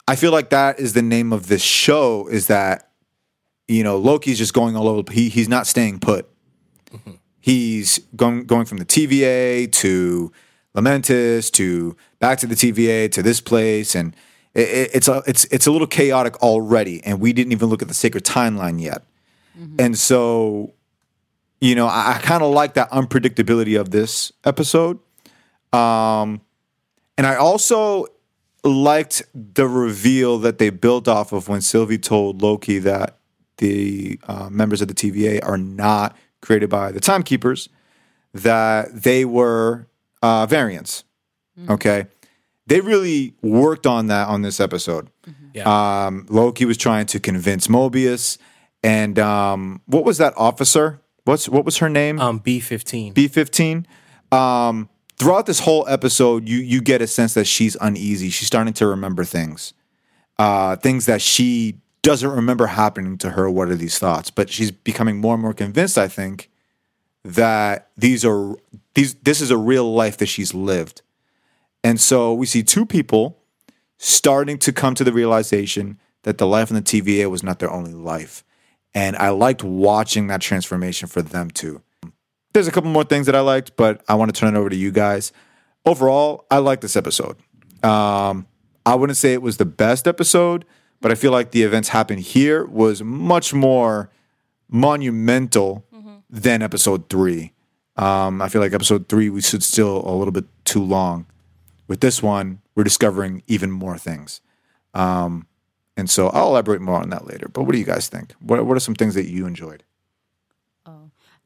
I feel like that is the name of this show. Is that you know Loki's just going all over. He he's not staying put. He's going going from the TVA to Lamentis to back to the TVA to this place, and it, it- it's a it's it's a little chaotic already. And we didn't even look at the sacred timeline yet, and so you know I, I kind of like that unpredictability of this episode. Um, and I also liked the reveal that they built off of when Sylvie told Loki that the uh, members of the TVA are not created by the Timekeepers, that they were uh, variants. Okay. They really worked on that on this episode. Yeah. Um, Loki was trying to convince Mobius. And um, what was that officer? What's what was her name? um, B15. B fifteen. Um, throughout this whole episode, you you get a sense that she's uneasy. She's starting to remember things, uh, things that she doesn't remember happening to her. What are these thoughts? But she's becoming more and more convinced. I think that these are these this is a real life that she's lived, and so we see two people starting to come to the realization that the life in the TVA was not their only life. And I liked watching that transformation for them too. There's a couple more things that I liked, but I want to turn it over to you guys. Overall, I like this episode. Um, I wouldn't say it was the best episode, but I feel like the events happened here was much more monumental than episode three. Um, I feel like episode three we stood still a little bit too long. With this one, we're discovering even more things. Um, and so I'll elaborate more on that later. But what do you guys think? What, what are some things that you enjoyed?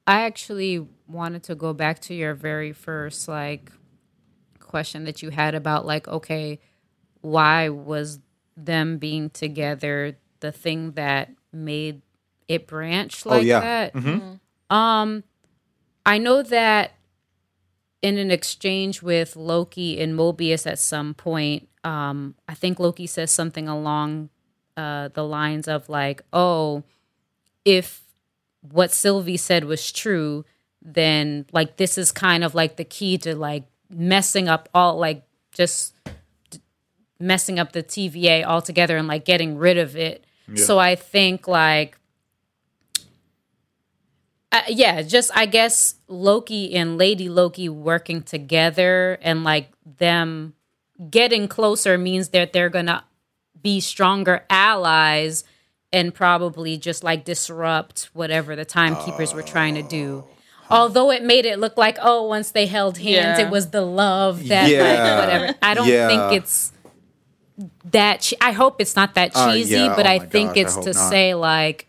I actually wanted to go back to your very first like question that you had about like okay, why was them being together the thing that made it branch like oh yeah, that? Mhm. Um, I know that in an exchange with Loki and Mobius at some point, um, I think Loki says something along uh, the lines of like, "Oh, if what Sylvie said was true, then like this is kind of like the key to like messing up all like just messing up the TVA altogether and like getting rid of it." So I think like uh, yeah, just I guess Loki and Lady Loki working together and like them getting closer means that they're gonna be stronger allies and probably just like disrupt whatever the timekeepers were trying to do. Although it made it look like oh, once they held hands, Yeah. it was the love that Yeah. like whatever. I don't Yeah. think it's that. che- I hope it's not that Uh, cheesy, yeah, but oh I my think gosh, I it's hope to not. say like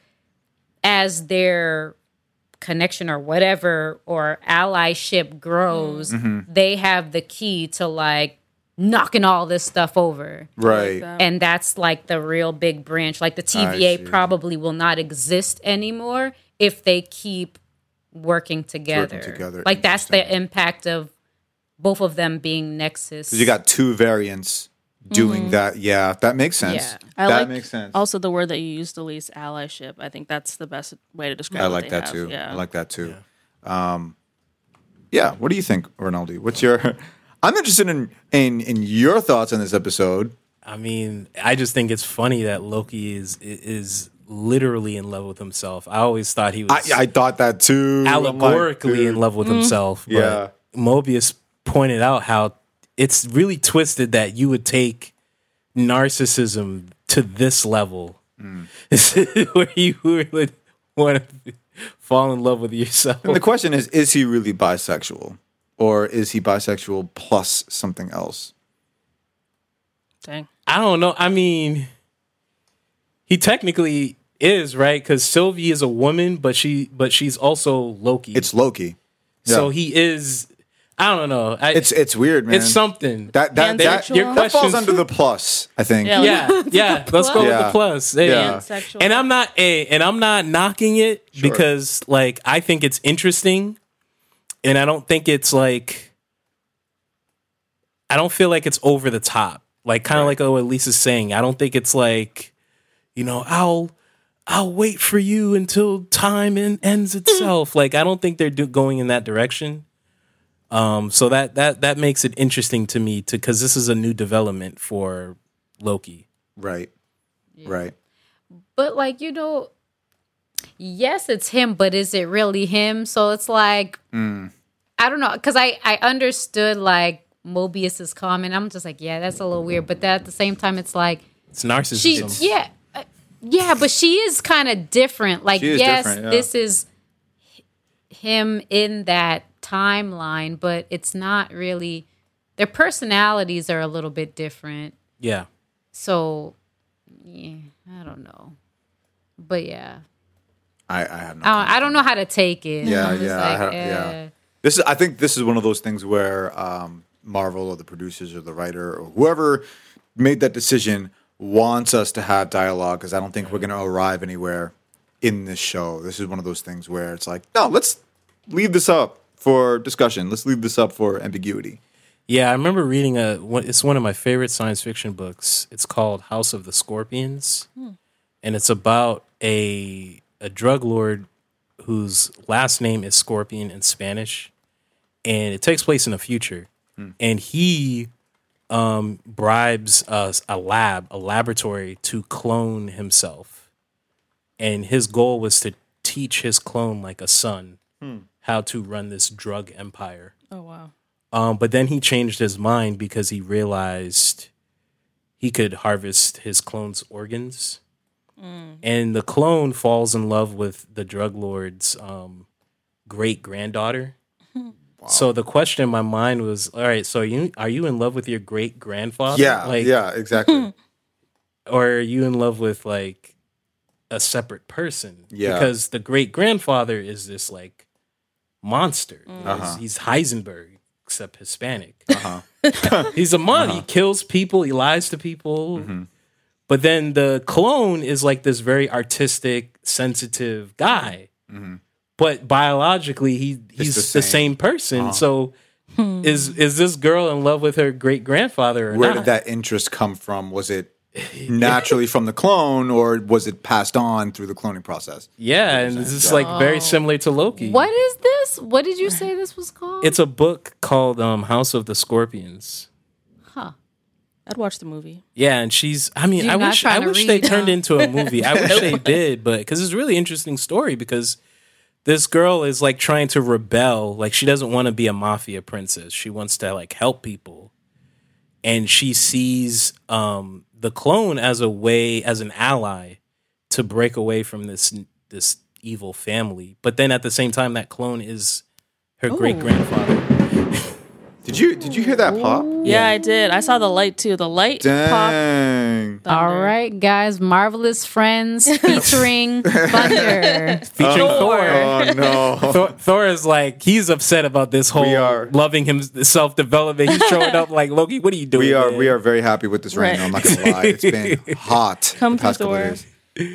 as they're connection or whatever or allyship grows, Mm-hmm. they have the key to like knocking all this stuff over. Right. And that's like the real big branch. Like the. TVA probably will not exist anymore if they keep working together. Working together. Like that's the impact of both of them being Nexus. you got two variants doing that. Yeah, that makes sense. Yeah. I that like makes sense. Also, the word that you used, Elise, allyship. I think that's the best way to describe. It. I like that have. too. Yeah, I like that too. Um, yeah. What do you think, Ronaldo? What's your? I'm interested in, in in your thoughts on this episode. I mean, I just think it's funny that Loki is is literally in love with himself. I always thought he was I thought that too. I'm like, allegorically in love with himself. But Yeah. Mobius pointed out how it's really twisted that you would take narcissism to this level, Mm. where you would want to fall in love with yourself. And the question is: Is he really bisexual, or is he bisexual plus something else? Dang. I don't know. I mean, he technically is right because Sylvie is a woman, but she but she's also Loki. It's Loki. so he is. I don't know. I, It's it's weird, man. it's something. that that that, your that falls under the plus. I think. Yeah. yeah, yeah. Let's go with the plus. Hey, Yeah. And I'm not a, and I'm not knocking it Sure. because like I think it's interesting, and I don't think it's like. I don't feel like it's over the top. Like kind of like what Lisa's saying. I don't think it's like, you know, I'll I'll wait for you until time en- ends itself. like I don't think they're do- going in that direction. Um, so that that that makes it interesting to me to because this is a new development for Loki. Right. Right. But like you know, yes, it's him, but is it really him? So it's like Mm. I don't know because I I understood like Mobius's comment. I'm just like, yeah, that's a little weird. But that at the same time, it's like It's she, narcissism. yeah, uh, yeah, but she is kind of different. Like, She is yes, different, yeah. this is him in that timeline, but it's not really. Their personalities are a little bit different. yeah. So, yeah, I don't know. But yeah, I, I have no. I, I don't know how to take it. Yeah, I'm just yeah, I like, ha- eh. yeah. This is. I think this is one of those things where um, Marvel or the producers or the writer or whoever made that decision wants us to have dialogue because I don't think we're going to arrive anywhere in this show. This is one of those things where it's like, no, let's leave this up for discussion. Let's leave this up for ambiguity. Yeah, I remember reading a. It's one of my favorite science fiction books. It's called House of the Scorpions, and it's about a a drug lord whose last name is Scorpion in Spanish, and it takes place in the future. And he um, bribes us a lab, a laboratory, to clone himself, and his goal was to teach his clone like a son how to run this drug empire. Oh wow. Um, but then he changed his mind because he realized he could harvest his clone's organs. And the clone falls in love with the drug lord's um, great granddaughter. So the question in my mind was, all right, so are you are you in love with your great grandfather? Yeah, like, yeah, exactly. or are you in love with like a separate person? Yeah. Because the great grandfather is this like monster. He's- Uh-huh. He's Heisenberg, except Hispanic. Uh-huh. He's a mon. He kills people. He lies to people. Mm-hmm. But then the clone is like this very artistic, sensitive guy. But biologically, he he's the the same. Uh-huh. same, person. So is is this girl in love with her great grandfather or Where not? did that interest come from? Was it naturally from the clone, or was it passed on through the cloning process? yeah, and this is like very similar to Loki. What is this? What did you say this was called? It's a book called um, House of the Scorpions. huh. I'd watch the movie. Yeah, and she's. I mean, You're I wish. I trying to wish they read, turned into a movie. I wish they did, but because it's a really interesting story. Because this girl is like trying to rebel. Like she doesn't want to be a mafia princess. She wants to like help people, and she sees um, the clone as a way, as an ally, to break away from this this evil family. But then at the same time, that clone is her great grandfather. Did you did you hear that pop? Yeah, I did. I saw the light too. The light pop. Dang. All thunder. right, guys, Marvelous Friends featuring Thunder. Featuring Thor. Oh no. Thor, Thor is like he's upset about this whole We are- loving him self development. He's showing up like Loki. What are you doing? We are man?" we are very happy with this right, Right. now. I'm not gonna lie. It's been hot Come the past through, couple of Thor. days.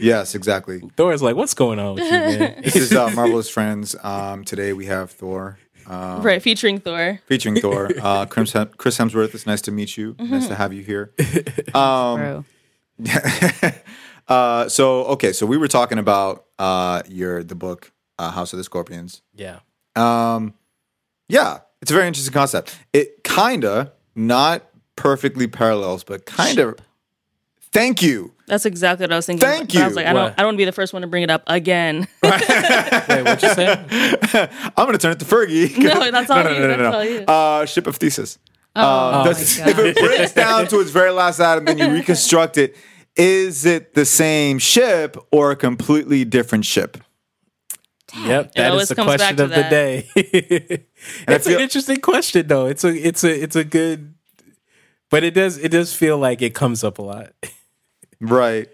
Yes, exactly. Thor is like, what's going on with you, man? This is uh, Marvelous Friends. Um, today we have Thor. Um, Right, featuring Thor. featuring Thor. Uh, Chris, Hemsworth, it's nice to meet you. Nice to have you here. Um, uh, so okay, so we were talking about uh, your the book uh, House of the Scorpions. yeah. Um, yeah, it's a very interesting concept. It kinda not perfectly parallels, but kind of. Thank you. That's exactly what I was thinking. Thank but I was like, I don't, I don't want to be the first one to bring it up again. Wait, what you say? I'm gonna turn it to Fergie. No, that's all you, that's all you. Uh, ship of Theseus. Oh, Uh, my God. if it breaks down to its very last atom, then you reconstruct it. Is it the same ship or a completely different ship? Yep, that always is the question to of the day. It's feel- an interesting question, though. It's a it's a it's a good, but it does it does feel like it comes up a lot. Right.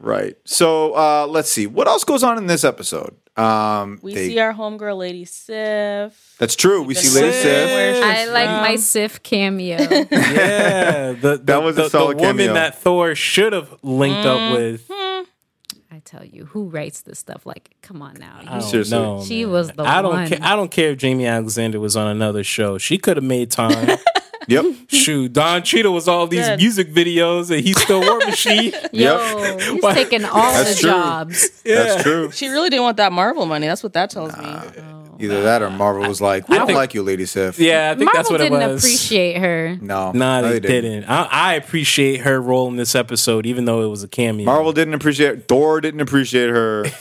Right. So uh, let's see. What else goes on in this episode? Um, We they- see our homegirl, Lady Sif. that's true. We see Lady Sif. Sif. I like my Sif cameo. yeah, the, the, was a the, solid the woman cameo. that Thor should have linked up with. I tell you, who writes this stuff? Like, come on now. I don't Seriously. know, She man. was the I don't one. care. I don't care if Jaimie Alexander was on another show. She could have made time. Yep. Shoot, Don Cheadle was all these Good. music videos, and he's still War Machine. Yo, he's Why- taking all That's the true. jobs. That's true. She really didn't want that Marvel money. That's what that tells me. Either that or Marvel was like, we I don't think- like you, Lady Sif. Yeah, I think that's Marvel what it didn't was. appreciate her. No. Nah, no, they, didn't. I, I appreciate her role in this episode, even though it was a cameo. Marvel didn't appreciate Thor didn't appreciate her.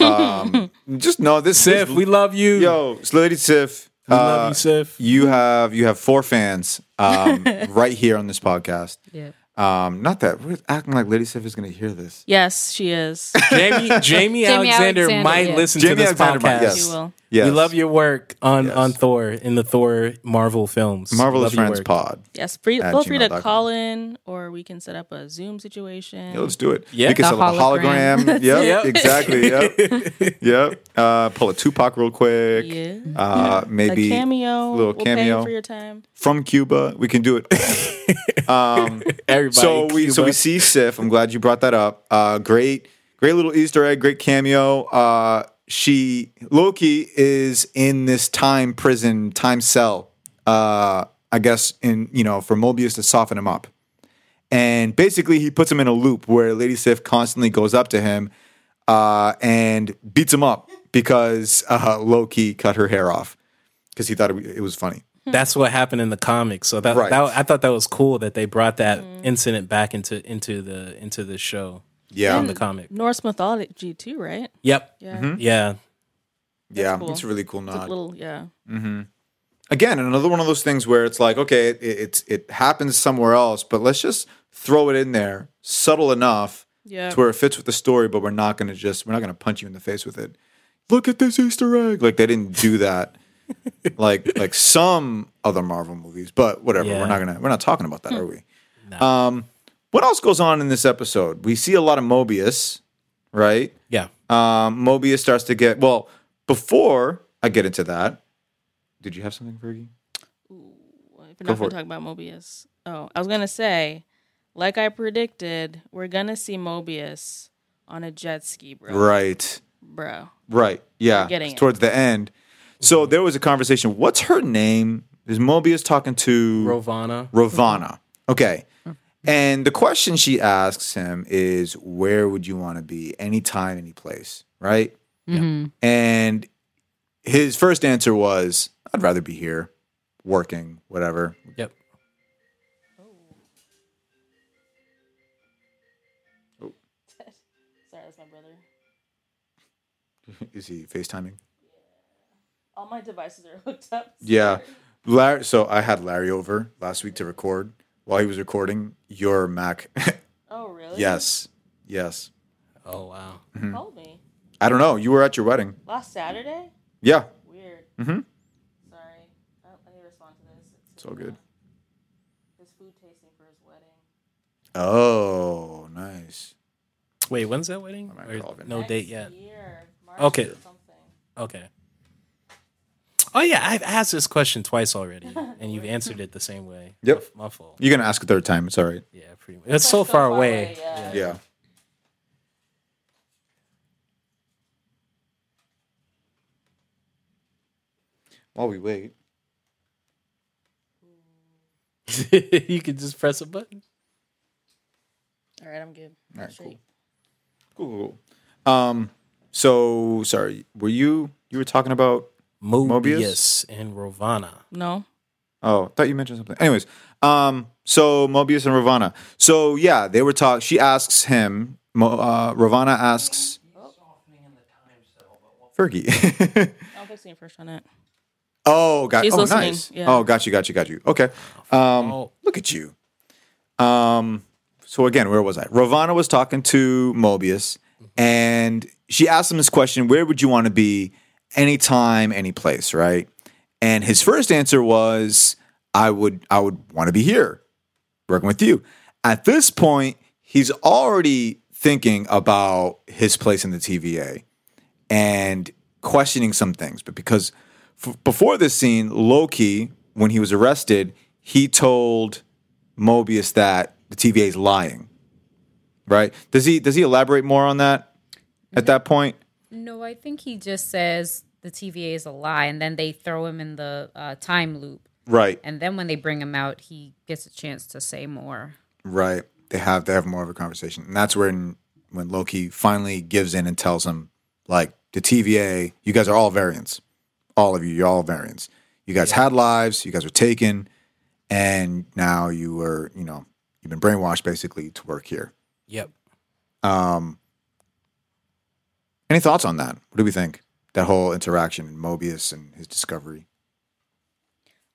Um, just no, this Sif, this- we love you. Yo, it's Lady Sif. We uh, love you, Sif. You have you have four fans um, right here on this podcast. Yeah. Um, not that we're acting like Lady Sif is going to hear this. Yes, she is. Jaimie, Jaimie, Alexander, Alexander, might yeah. listen to Jaimie this Alexander might, podcast. yes. She will. Yes, We love your work on, Yes. on Thor in the Thor Marvel films. Marvelous Love Friends. Pod. Yes, free, feel free to call in, or we can set up a Zoom situation. Yeah, let's do it. Yeah. we can The set up a hologram. hologram. yep, Yep. exactly. Yep, yep. Uh, pull a Tupac real quick. Yeah. Uh, maybe a cameo. little we'll pay cameo. for your time. from Cuba. We can do it. um, Everybody. so in we so we see Sif. I'm glad you brought that up. Uh, great, great little Easter egg. Great cameo. Uh, she Loki is in this time prison, time cell. Uh, I guess in you know for Mobius to soften him up, and basically he puts him in a loop where Lady Sif constantly goes up to him uh, and beats him up because uh, Loki cut her hair off because he thought it, was funny. That's what happened in the comics. So that, Right. that I thought that was cool that they brought that incident back into into the into the show. Yeah, from the comic. Norse mythology too, right? Yep. Yeah. Mm-hmm. Yeah. yeah, cool. it's a really cool It's a little, yeah. Again, another one of those things where it's like, okay, it, it's it happens somewhere else, but let's just throw it in there, subtle enough Yeah. to where it fits with the story, but we're not going to just we're not going to punch you in the face with it. Look at this Easter egg! Like they didn't do that, like like some other Marvel movies. But whatever, Yeah. we're not gonna we're not talking about that, are we? Um, what else goes on in this episode? We see a lot of Mobius, right? Yeah. Um, Mobius starts to get well. Before I get into that, did you have something, Fergie? If we're Go not for going to talk about Mobius. Oh, I was going to say, like I predicted, we're going to see Mobius on a jet ski, bro. Right, Bro. right, yeah. getting it's it. towards the end. So mm-hmm. there was a conversation. What's her name? Is Mobius talking to Ravonna. Ravonna? Mm-hmm. Okay. Mm-hmm. And the question she asks him is, "Where would you want to be? Anytime, any place, right?" Mhm. And his first answer was, "I'd rather be here, working, whatever." Yep. Sorry, that's my brother. Is he FaceTiming? All my devices are hooked up. Yeah. Larry, so I had Larry over last week to record. While he was recording, your Mac. Oh, really? yes. Yes. Oh wow. Mm-hmm. Called me. I don't know. You were at your wedding. Last Saturday? Yeah. Weird. Mm-hmm. Sorry. I, I need to respond to this. It's all good. His food tasting for his wedding. Oh, nice. Wait, when's that wedding? might call no date yet. Year, March Okay. or something. Okay. Oh yeah, I've asked this question twice already, and you've answered it the same way. Yep. My, my fault. You're gonna ask a third time. It's all right. Yeah, pretty much. It's so far away. yeah. Yeah. While we wait, you can just press a button. All right, I'm good. All right, cool. Cool, cool, cool. Um. So sorry. Were you you were talking about? Mobius, and Ravonna. No. Oh, I thought you mentioned something. Anyways, um. So Mobius and Ravonna. So yeah, they were talk. She asks him. Mo, uh, Ravonna asks. Fergie. I'm fixing it first on it. oh, got. She's oh, listening, nice. yeah. Oh, got you. Got you. Got you. Okay. Um. Oh. Look at you. Um, so again, where was I? Ravonna was talking to Mobius, and she asked him this question: Where would you want to be, anytime, any place, right? And his first answer was, "I would, I would want to be here, working with you." At this point, he's already thinking about his place in the TVA and questioning some things. But because f- before this scene, Loki, when he was arrested, he told Mobius that the TVA is lying. Right? Does he does he elaborate more on that at that point? No, I think he just says the TVA is a lie, and then they throw him in the uh, time loop, Right. and then when they bring him out, he gets a chance to say more. Right. They have they have more of a conversation. And that's when when Loki finally gives in and tells him, like, the TVA, you guys are all variants. All of you, you're all variants. You guys had lives, you guys were taken, and now you were, you know, you've been brainwashed basically to work here. Yep. Um any thoughts on that? What do we think? That whole interaction in Mobius and his discovery.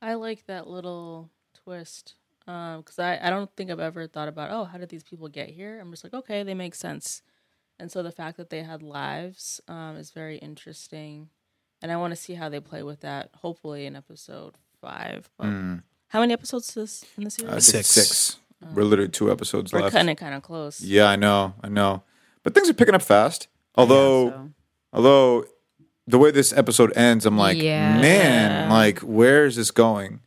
I like that little twist because I, I don't think I've ever thought about oh how did these people get here I'm just like okay they make sense and so the fact that they had lives um, is very interesting and I want to see how they play with that hopefully in episode five but how many episodes is this in the series. Uh, six. Six. Six. We're literally two episodes we're left. cutting it kind of close Yeah, I know, I know. But things are picking up fast. Although So, Although the way this episode ends, I'm like, Yeah. man, like where is this going?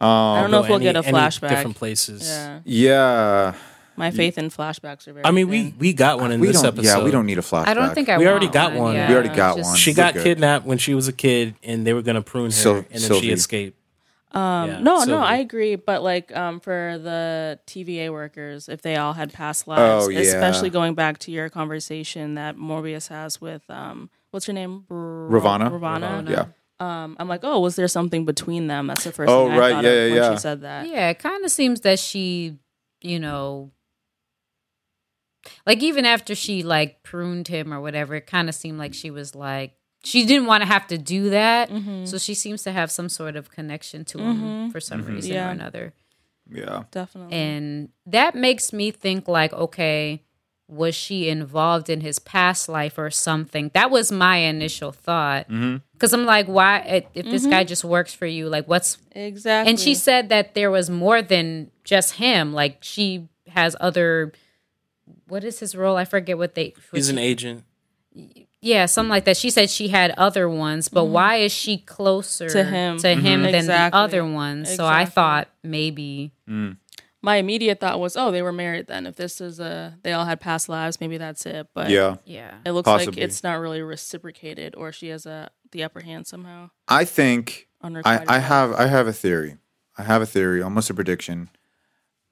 I don't know if we'll Any- get a flashback Different places. yeah Yeah, my faith in flashbacks are very I mean, we thin. we got one in we this don't. episode. Yeah, we don't need a flashback. I don't think I. We want already got one. Yeah, We already got just- one. She We're got good. kidnapped when she was a kid, and they were gonna prune her, Syl- and then Sylvie. she escaped. Um, Yeah, no, no, Sylvie. I agree. But like, um, for the TVA workers, if they all had past lives, Oh, yeah. especially going back to your conversation that Mobius has with, um, what's her name? R- Ravonna. Ravonna. Yeah. Um, I'm like, oh, was there something between them? That's the first Oh, thing I right. thought Yeah, of yeah, when yeah. she said that. Yeah, it kind of seems that she, you know, like even after she like pruned him or whatever, it kind of seemed like she was like she didn't want to have to do that. Mm-hmm. So she seems to have some sort of connection to him for some reason Yeah. or another. Yeah. Definitely. And that makes me think like, okay, was she involved in his past life or something? That was my initial thought. Mm-hmm. Because I'm like, why, if if this guy mm-hmm. just works for you, like, what's exactly. and she said that there was more than just him. Like she has other. What is his role? I forget what they. what He's an agent. Yeah, something like that. She said she had other ones, but mm-hmm. why is she closer Mm-hmm. To him. to him than Exactly. the other ones? So I thought maybe. Mm. My immediate thought was, oh, they were married then. If this is a, they all had past lives, maybe that's it. But Yeah. Yeah. it looks like it's not really reciprocated, or she has a the upper hand somehow. I think I, I have I have a theory. I have a theory, almost a prediction.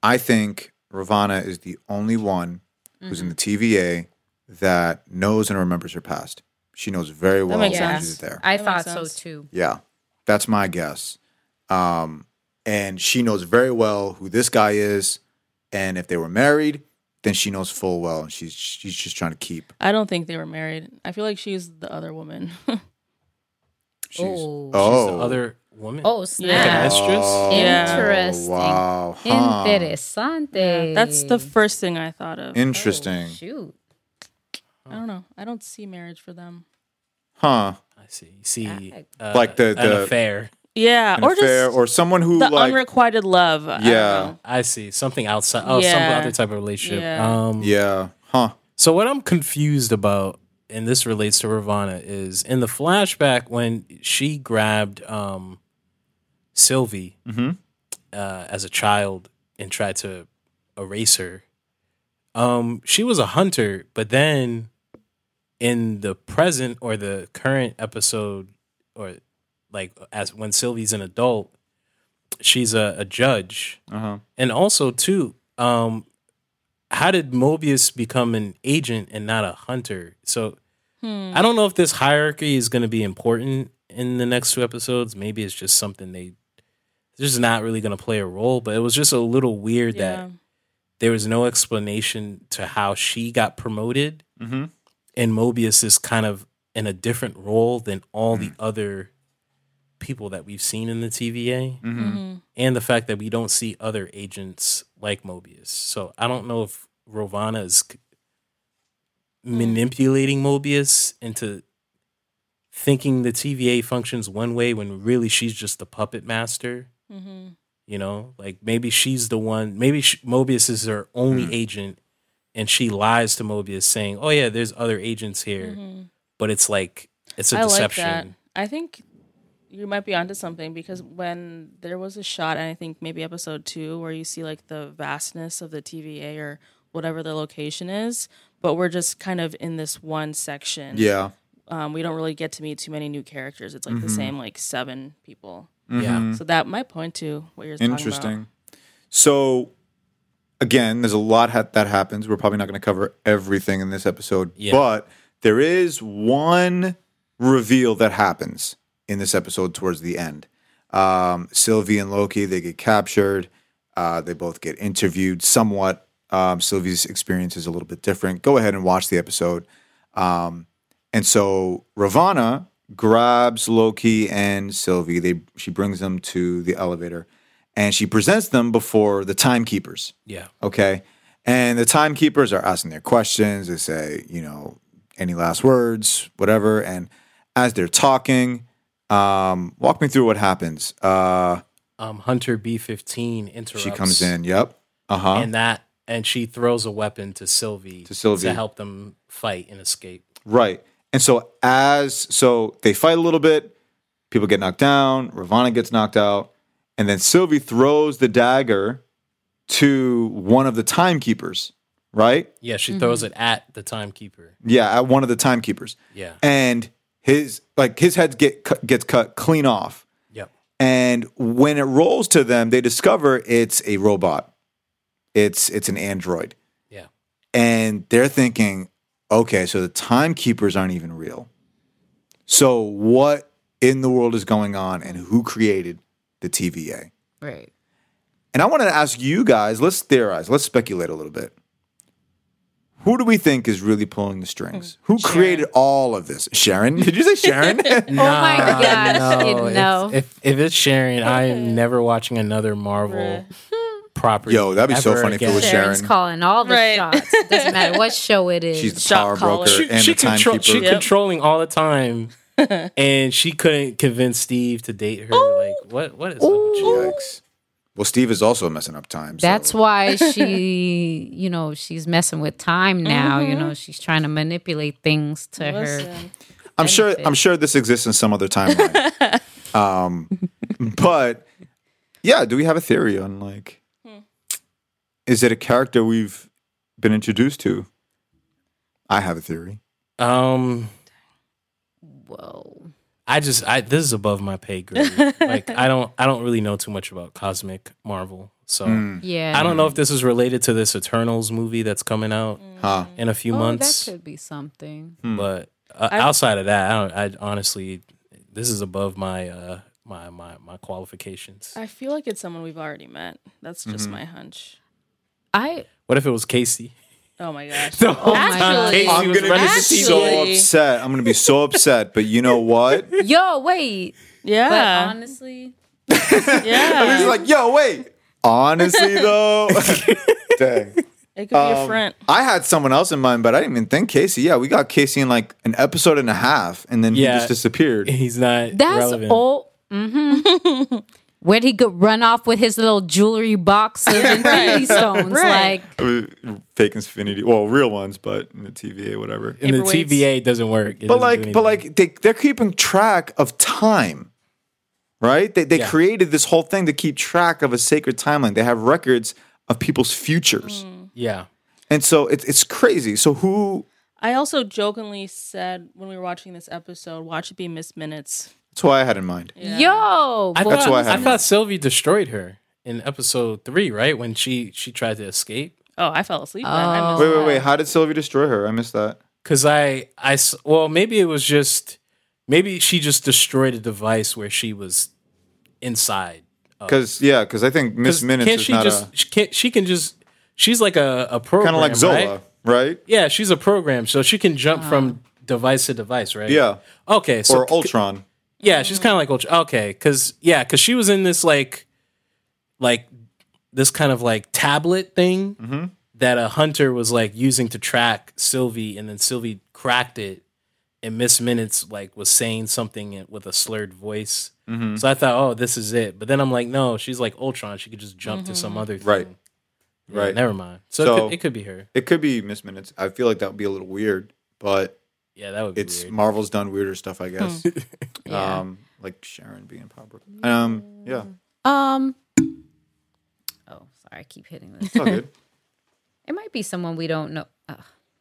I think Ravonna is the only one who's in the TVA that knows and remembers her past. She knows very well makes when sense. she's there. I That thought so too. Yeah, that's my guess. Um, and she knows very well who this guy is, and if they were married, then she knows full well, and she's she's just trying to keep. I don't think they were married. I feel like she's the other woman. She's, Oh. oh, She's the other woman. Oh Like snap! a mistress. Oh, Yeah. Interesting. Wow, huh. Interesante. That's the first thing I thought of. interesting, Oh, shoot. I don't know. I don't see marriage for them. huh? I see. You see, uh, Like the- an the- affair. Yeah, an or affair, just or someone who the like unrequited love. Yeah. know. I see something outside. Oh, some other type of relationship. Yeah. Um, yeah, huh? So what I'm confused about, and this relates to Ravonna, is in the flashback when she grabbed um, Sylvie Mhm. uh, as a child and tried to erase her. Um, she was a hunter, but then in the present or the current episode, or like as when Sylvie's an adult, she's a, a judge Uh huh. and also too um how did mobius become an agent and not a hunter so i don't know if this hierarchy is going to be important in the next two episodes maybe it's just something they they're just not really going to play a role but it was just a little weird Yeah. that there was no explanation to how she got promoted Mm-hmm. and mobius is kind of in a different role than all the other people that we've seen in the tva Mm-hmm. Mm-hmm. and the fact that we don't see other agents like Mobius. So I don't know if Ravonna is manipulating Mobius into thinking the TVA functions one way when really she's just the puppet master. Mm-hmm. You know, like maybe she's the one. Maybe sh Mobius is her only Hmm. agent, and she lies to Mobius saying, "Oh yeah, there's other agents here," Mm-hmm. but it's like it's a I like deception. that. I think you might be onto something because when there was a shot, and I think maybe episode two, where you see like the vastness of the TVA or whatever the location is, but we're just kind of in this one section. Yeah. Um, we don't really get to meet too many new characters. It's like the Mm-hmm. same like seven people. Yeah. So that might point to what you're talking about. Interesting. So, again, there's a lot ha- that happens. We're probably not going to cover everything in this episode, Yeah. but there is one reveal that happens in this episode towards the end. Um, Sylvie and Loki they get captured. Uh, they both get interviewed. Somewhat, um, Sylvie's experience is a little bit different. Go ahead and watch the episode. Um, and so Ravonna grabs Loki and Sylvie. They she brings them to the elevator, and she presents them before the timekeepers. Yeah. Okay, and the timekeepers are asking their questions. They say, you know, any last words, whatever. And as they're talking, um, walk me through what happens. Uh, Um, Hunter B fifteen interrupts. she comes in. Yep. Uh huh. and that and she throws a weapon to Sylvie To Sylvie. to help them fight and escape. Right. And so as so they fight a little bit, people get knocked down, Ravonna gets knocked out, and then Sylvie throws the dagger to one of the timekeepers, right? Yeah, she throws it at the timekeeper. Yeah, at one of the timekeepers. Yeah. And his like his head get cut, gets cut clean off. Yep. And when it rolls to them, they discover it's a robot. It's it's an android. Yeah. and they're thinking, okay, so the timekeepers aren't even real. So what in the world is going on, and who created the TVA? Right. And I wanted to ask you guys. Let's theorize. Let's speculate a little bit. Who do we think is really pulling the strings? Hmm. Who created all of this? Sharon? Did you say Sharon? Oh my gosh, you if- If, if it's Sharon, I am never watching another Marvel property. Yo, that'd be so ever funny if it again. was Sharon's Sharon. calling all the Right. shots. Doesn't matter what show it is. She's the Shot power caller. broker She, and she, the control, timekeeper. she Yep. controlling all the time, and she couldn't convince Steve to date her. Like, what? What is up with you? Yikes. Well, Steve is also messing up time. so- That's why she, you know, she's messing with time now. You know, she's trying to manipulate things to her. I'm sure. benefit. I'm sure this exists in some other timeline. um, but yeah, do we have a theory on like, is it a character we've been introduced to? I have a theory. Um, Whoa. I just, I this is above my pay grade. like, I don't, I don't really know too much about cosmic Marvel, so Hmm. Yeah. I don't know if this is related to this Eternals movie that's coming out Huh? in a few oh, months. That could be something. But uh, outside of that, I, don't, I honestly, this is above my uh my my my qualifications. I feel like it's someone we've already met. That's just Mm-hmm. my hunch. I What if it was Casey? Oh my gosh. The whole my time Casey I'm was gonna running be the Actually- TV. so upset. I'm gonna be so upset. But you know what? yo wait. But Yeah. honestly, yeah. He's like, yo, wait. Honestly, though, dang. it could be a Um, friend. I had someone else in mind, but I didn't even think Casey. Yeah, we got Casey in like an episode and a half, and then he Yeah. just disappeared. He's not that's relevant. all. Mm-hmm. Where'd he go run off with his little jewelry box of infinity stones? Right. Like fake infinity, well, real ones, but in the TVA, whatever. And the Paperweights. TVA doesn't work. It but doesn't like, but like, they they're keeping track of time, right? They they Yeah. created this whole thing to keep track of a sacred timeline. They have records of people's futures, hmm. yeah, and so it's it's crazy. So who? I also jokingly said when we were watching this episode, watch it be Miss Minutes. That's what I had in mind. Yeah. yo, I boy, That's thought, why I I, had- thought Sylvie destroyed her in episode three, right when she she tried to escape. Oh, I fell asleep. Then. I missed Wait, wait, that. wait. How did Sylvie destroy her? I missed that. Cause I, I, s- well, maybe it was just, maybe she just destroyed a device where she was inside. Because yeah, because I think Miss 'Cause Minutes can't is she not just, she can't, she can just, she's like a, a a program, kind of like Zola, right? right? Yeah, she's a program, so she can jump from ah. device to device, right? Yeah, Okay, so or Ultron. Yeah, she's kind of like Ultra. Okay, because yeah, because she was in this like, like this kind of like tablet thing Mm-hmm. that a hunter was like using to track Sylvie, and then Sylvie cracked it, and Miss Minutes like was saying something with a slurred voice. Mm-hmm. So I thought, oh, this is it. But then I'm like, no, she's like Ultron. She could just jump to some other thing. Right. Yeah, Right. Never mind. So, So- it, could, it could be her. It could be Miss Minutes. I feel like that would be a little weird, but Yeah, that would be it's weird. Marvel's done weirder stuff, I guess. Yeah. Um, like Sharon being Pablo. Um, yeah, um. Oh, sorry, I keep hitting this. it's all good. It might be someone we don't know. Ugh,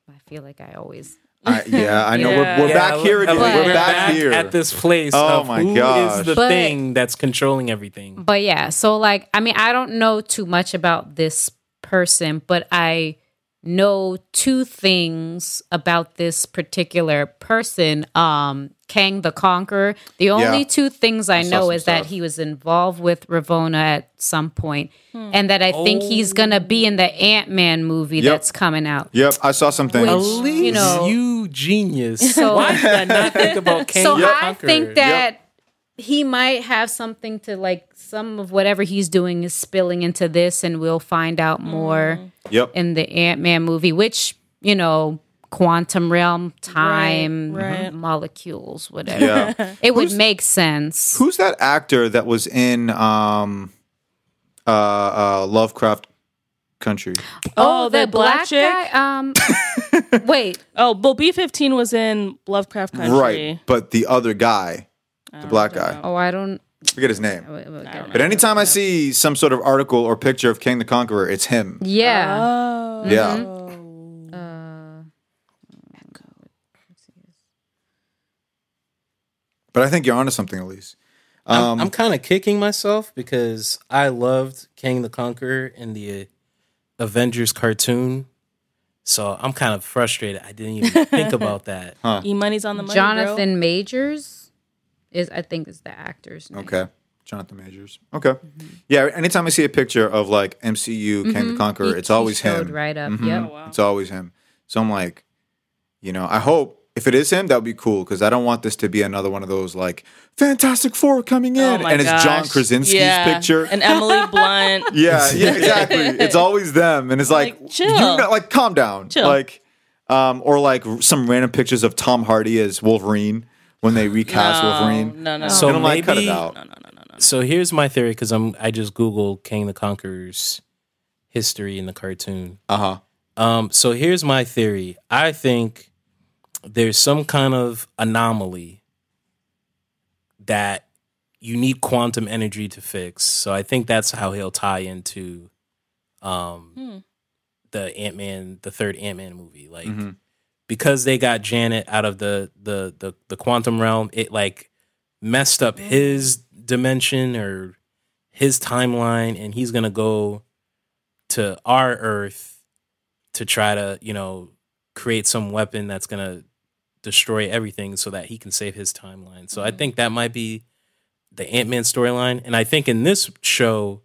I feel like I always. I, yeah, I know Yeah. we're, we're back here again. but- We're We're back, here. at this place. Oh of my who is gosh. the But- thing that's controlling everything? But yeah, so like, I mean, I don't know too much about this person, but I know two things about this particular person. Um, Kang the Conqueror. The only Yeah. two things I, saw know some is that he was involved with Ravonna at some point, and that I think he's gonna be in the Ant Man movie Yep. that's coming out. Yep, I saw some things. Which- you know- you genius. So- Why did I not think about Kang so the I think that he might have something to like some of whatever he's doing is spilling into this, and we'll find out more Yep. in the Ant Man movie, which you know, quantum realm, time, right. molecules, whatever. Yeah. It would make sense. Who's that actor that was in um, uh, uh, Lovecraft Country? Oh, the the black chick? guy. Um, wait, Oh, well, B fifteen was in Lovecraft Country. Right, but the other guy, the black guy, oh, I don't. forget his name. But anytime I see some sort of article or picture of Kang the Conqueror, it's him. Yeah. Oh. Yeah. Uh, But I think you're onto something, Elise. I'm, Um, I'm kind of kicking myself because I loved Kang the Conqueror in the uh, Avengers cartoon. So I'm kind of frustrated. I didn't even think about that. E money's on the money. Jonathan Majors is, I think, is the actor's name. Okay. Jonathan Majors. Okay. Yeah, anytime I see a picture of like MCU Kang the Conqueror, He- it's always showed him. Right up. Mhm. Yep. Oh, wow. It's always him. So I'm like, you know, I hope if it is him, that would be cool because I don't want this to be another one of those like Fantastic Four coming in Oh my and it's John. Krasinski's Yeah. picture. and Emily Blunt. yeah, yeah, exactly. It's always them, and it's like, Like, chill. you know, like calm down, Chill. like, um, or like some random pictures of Tom Hardy as Wolverine when they recast No, Wolverine. no, no, So and I'm like, cut it maybe- out. no, no, no, no, no. So here's my theory because I'm I just googled Kang the Conqueror's history in the cartoon. Uh huh. Um, so here's my theory. I think there's some kind of anomaly that you need quantum energy to fix. So I think that's how he'll tie into um Hmm. the Ant Man, the third Ant Man movie. Like Mhm. Because they got Janet out of the the the the quantum realm, it like messed up his dimension or his timeline, and he's gonna go to our Earth to try to you know create some weapon that's gonna destroy everything so that he can save his timeline. So I think that might be the Ant Man storyline, and I think in this show,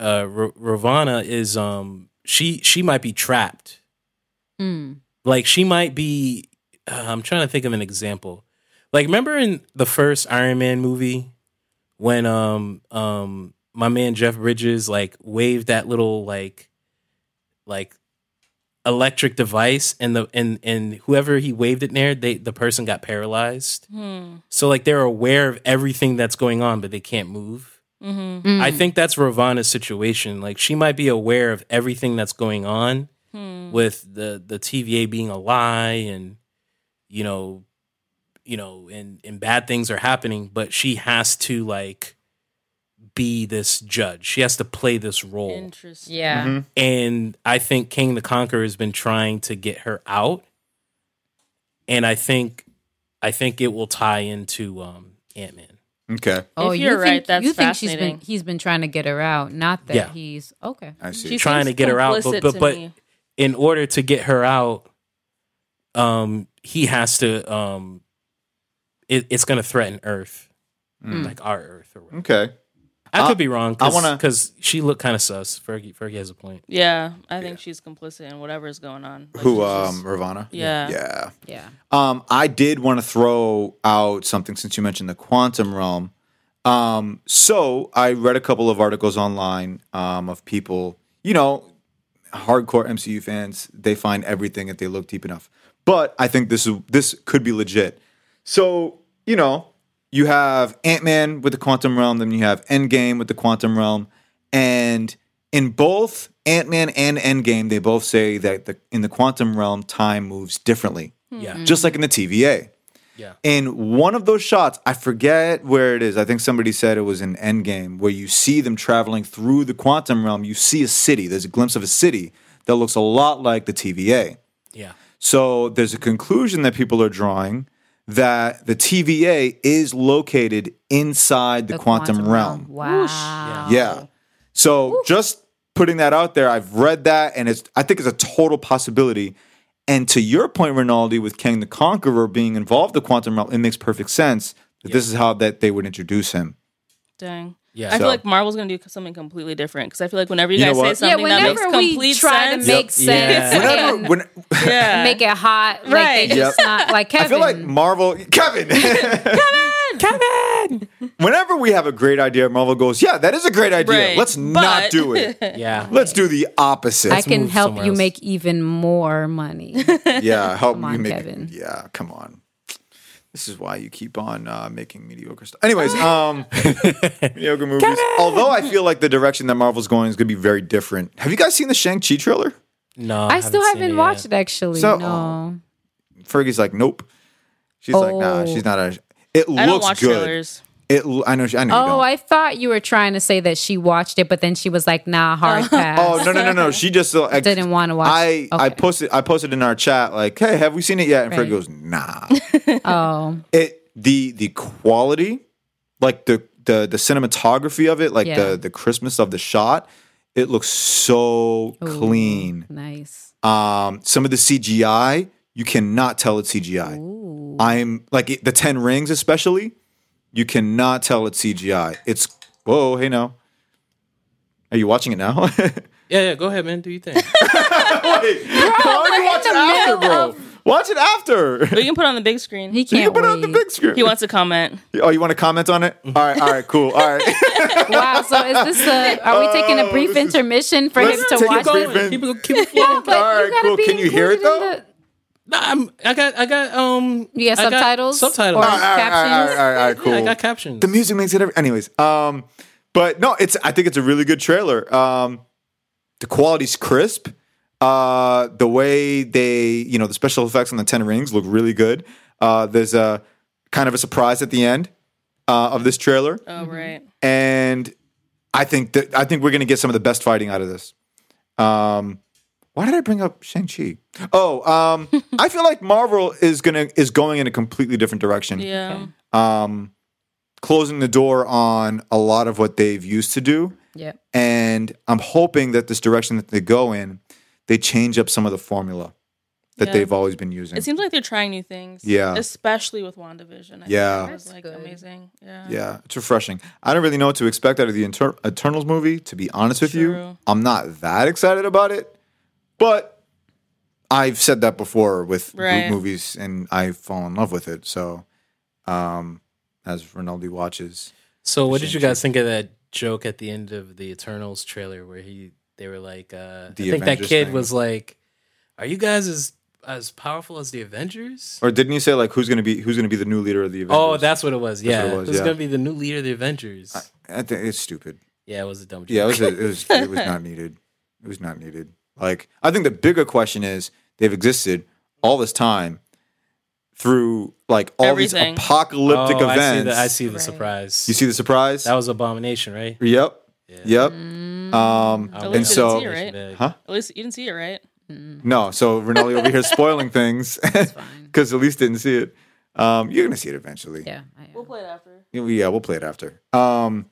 uh, R- Ravonna is um she she might be trapped Mm. Like she might be uh, i'm trying to think of an example like remember in the first iron man movie when um um my man jeff bridges like waved that little like like electric device and the and and whoever he waved it near they the person got paralyzed Hmm. so like they're aware of everything that's going on but they can't move Mm-hmm. I think that's Ravonna's situation. Like she might be aware of everything that's going on with the the TVA being a lie and you know you know and and bad things are happening, but she has to like be this judge. She has to play this role. Interesting. Yeah. Mm-hmm. And I think Kang the Conqueror has been trying to get her out. And I think I think it will tie into um Ant Man. Okay, Oh, If you you're think, right, that's you think she's been fascinating. he's been trying to get her out, not that Yeah. he's okay. I see. She Trying to get her out, but- but- but- me. In order to get her out, um, he has to um, it, it's going to threaten Earth, Mm. like our Earth. Or whatever. okay. I I- could be wrong. I Cause, wanna- because she looked kind of sus. Fergie, Fergie has a point. Yeah, I think she's complicit in whatever is going on. Like, Who? she's Um, just- Ravonna. Yeah. Yeah. Yeah. Um, I did want to throw out something since you mentioned the quantum realm. Um, so I read a couple of articles online um, of people, you know, hardcore MCU fans. They find everything if they look deep enough. But I think this is this could be legit. So you know, you have Ant Man with the quantum realm, then you have Endgame with the quantum realm, and in both Ant Man and Endgame, they both say that the, in the quantum realm, time moves differently hmm. Yeah, just like in the TVA. Yeah, In one of those shots, I forget where it is. I think somebody said it was in Endgame, where you see them traveling through the quantum realm. You see a city. There's a glimpse of a city that looks a lot like the TVA. yeah. So there's a conclusion that people are drawing that the TVA is located inside the, quantum, realm. Wow. Yeah. So just putting that out there, I've read that, and it's I think it's a total possibility. And to your point, Rinaldi, with Kang the Conqueror being involved the quantum realm, it makes perfect sense that this is how that they would introduce him. Dang. Yeah. I So- feel like Marvel's gonna do something completely different because I feel like whenever you, You guys say what? Yeah, something that makes whenever we complete try sense, to make Yep. sense Yeah. Whenever, when, yeah, make it hot, like Right. they just not like Kevin. I feel like Marvel, Kevin, Kevin, Kevin. Whenever we have a great idea, Marvel goes, "Yeah, that is a great idea. Right. Let's not But- do it. yeah. Let's do the opposite." I can move help somewhere you else. make even more money. yeah, help Come you on, make. Kevin. Yeah, come on. This is why you keep on uh, making mediocre stuff. Anyways, um, mediocre movies. Although I feel like the direction that Marvel's going is going to be very different. Have you guys seen the Shang Chi trailer? No, I still seen haven't it watched yet. it actually. So- no. Fergie's like, nope. She's like, nah, Oh. she's not a. It I don't looks watch good. trailers. It. l- I know. she- I know. you Oh, don't. I thought you were trying to say that she watched it, but then she was like, "Nah, hard pass." Oh no no no no! She just uh, ex- Didn't wanna watch- I I okay. posted I posted in our chat like, hey, have we seen it yet? And Fergie Right. goes, nah. Oh, it the the quality, like the the the cinematography of it, like Yeah. the the crispness of the shot, it looks so clean. nice. Um, some of the CGI, you cannot tell it's CGI. Ooh. I'm like the Ten Rings, especially. You cannot tell it's CGI. It's whoa, hey now. Are you watching it now? Yeah, yeah. Go ahead, man. Do you think? Wait, why don't you watch it after, bro? Watch it after. We can put it on the big screen. He You can't You can put it on the big screen. he wants to comment. Oh, you want to comment on it? Mm-hmm. All right, all right, cool. All right. wow. So is this a? Are we taking a Oh, brief is- intermission for him to watch brief it? keep it, keep it Yeah, but All right, cool. Can you hear it, included in though? Nah, I'm, I got, I got, um, You got I got subtitles? subtitles. Or- all right, all right, all right, captions? all right, all right, cool. Yeah, I got captions. the music makes it. Every- Anyways, um, but no, it's. I think it's a really good trailer. Um, the quality's crisp. Uh, the way they, you know, the special effects on the Ten Rings look really good. Uh, there's a kind of a surprise at the end uh, of this trailer. Oh right. and I think that I think we're gonna get some of the best fighting out of this. Um, why did I bring up Shang Chi? Oh, um, I feel like Marvel is gonna is going in a completely different direction. Yeah. Um, closing the door on a lot of what they've used to do, Yeah. and I'm hoping that this direction that they go in, they change up some of the formula that Yeah. they've always been using. It seems like they're trying new things. Yeah. Especially with WandaVision. I Yeah. Think That's like good. amazing. Yeah. Yeah, it's refreshing. I don't really know what to expect out of the Inter- Eternals movie, to be honest with you. I'm not that excited about it, but I've said that before with group Right. movies and I fall in love with it. So, um, as Rinaldi watches, So, what did you guys think of that joke at the end of the Eternals trailer where he they were like, uh, The I think Avengers that kid thing. was like, "Are you guys as as powerful as the Avengers?" or didn't he say like who's gonna be who's gonna be the new leader of the Avengers? Oh, that's what it was. Yeah, it was, who's yeah. gonna be the new leader of the Avengers? I think it's stupid. Yeah, it was a dumb. Joke. Yeah, it was. It was. It was not needed. It was not needed. Like I think the bigger question is they've existed all this time through like all Everything. these apocalyptic Oh, I see events. the, I see the Right. surprise. You see the surprise? that was abomination, right? yep. Yep. Mm. Um, and so, it, right? huh? At least you didn't see it, right? No, so Rinaldi over here spoiling things fine. because at least didn't see it. Um, you're gonna see it eventually. Yeah. We'll play it after. Yeah, we- yeah, we'll play it after. Um,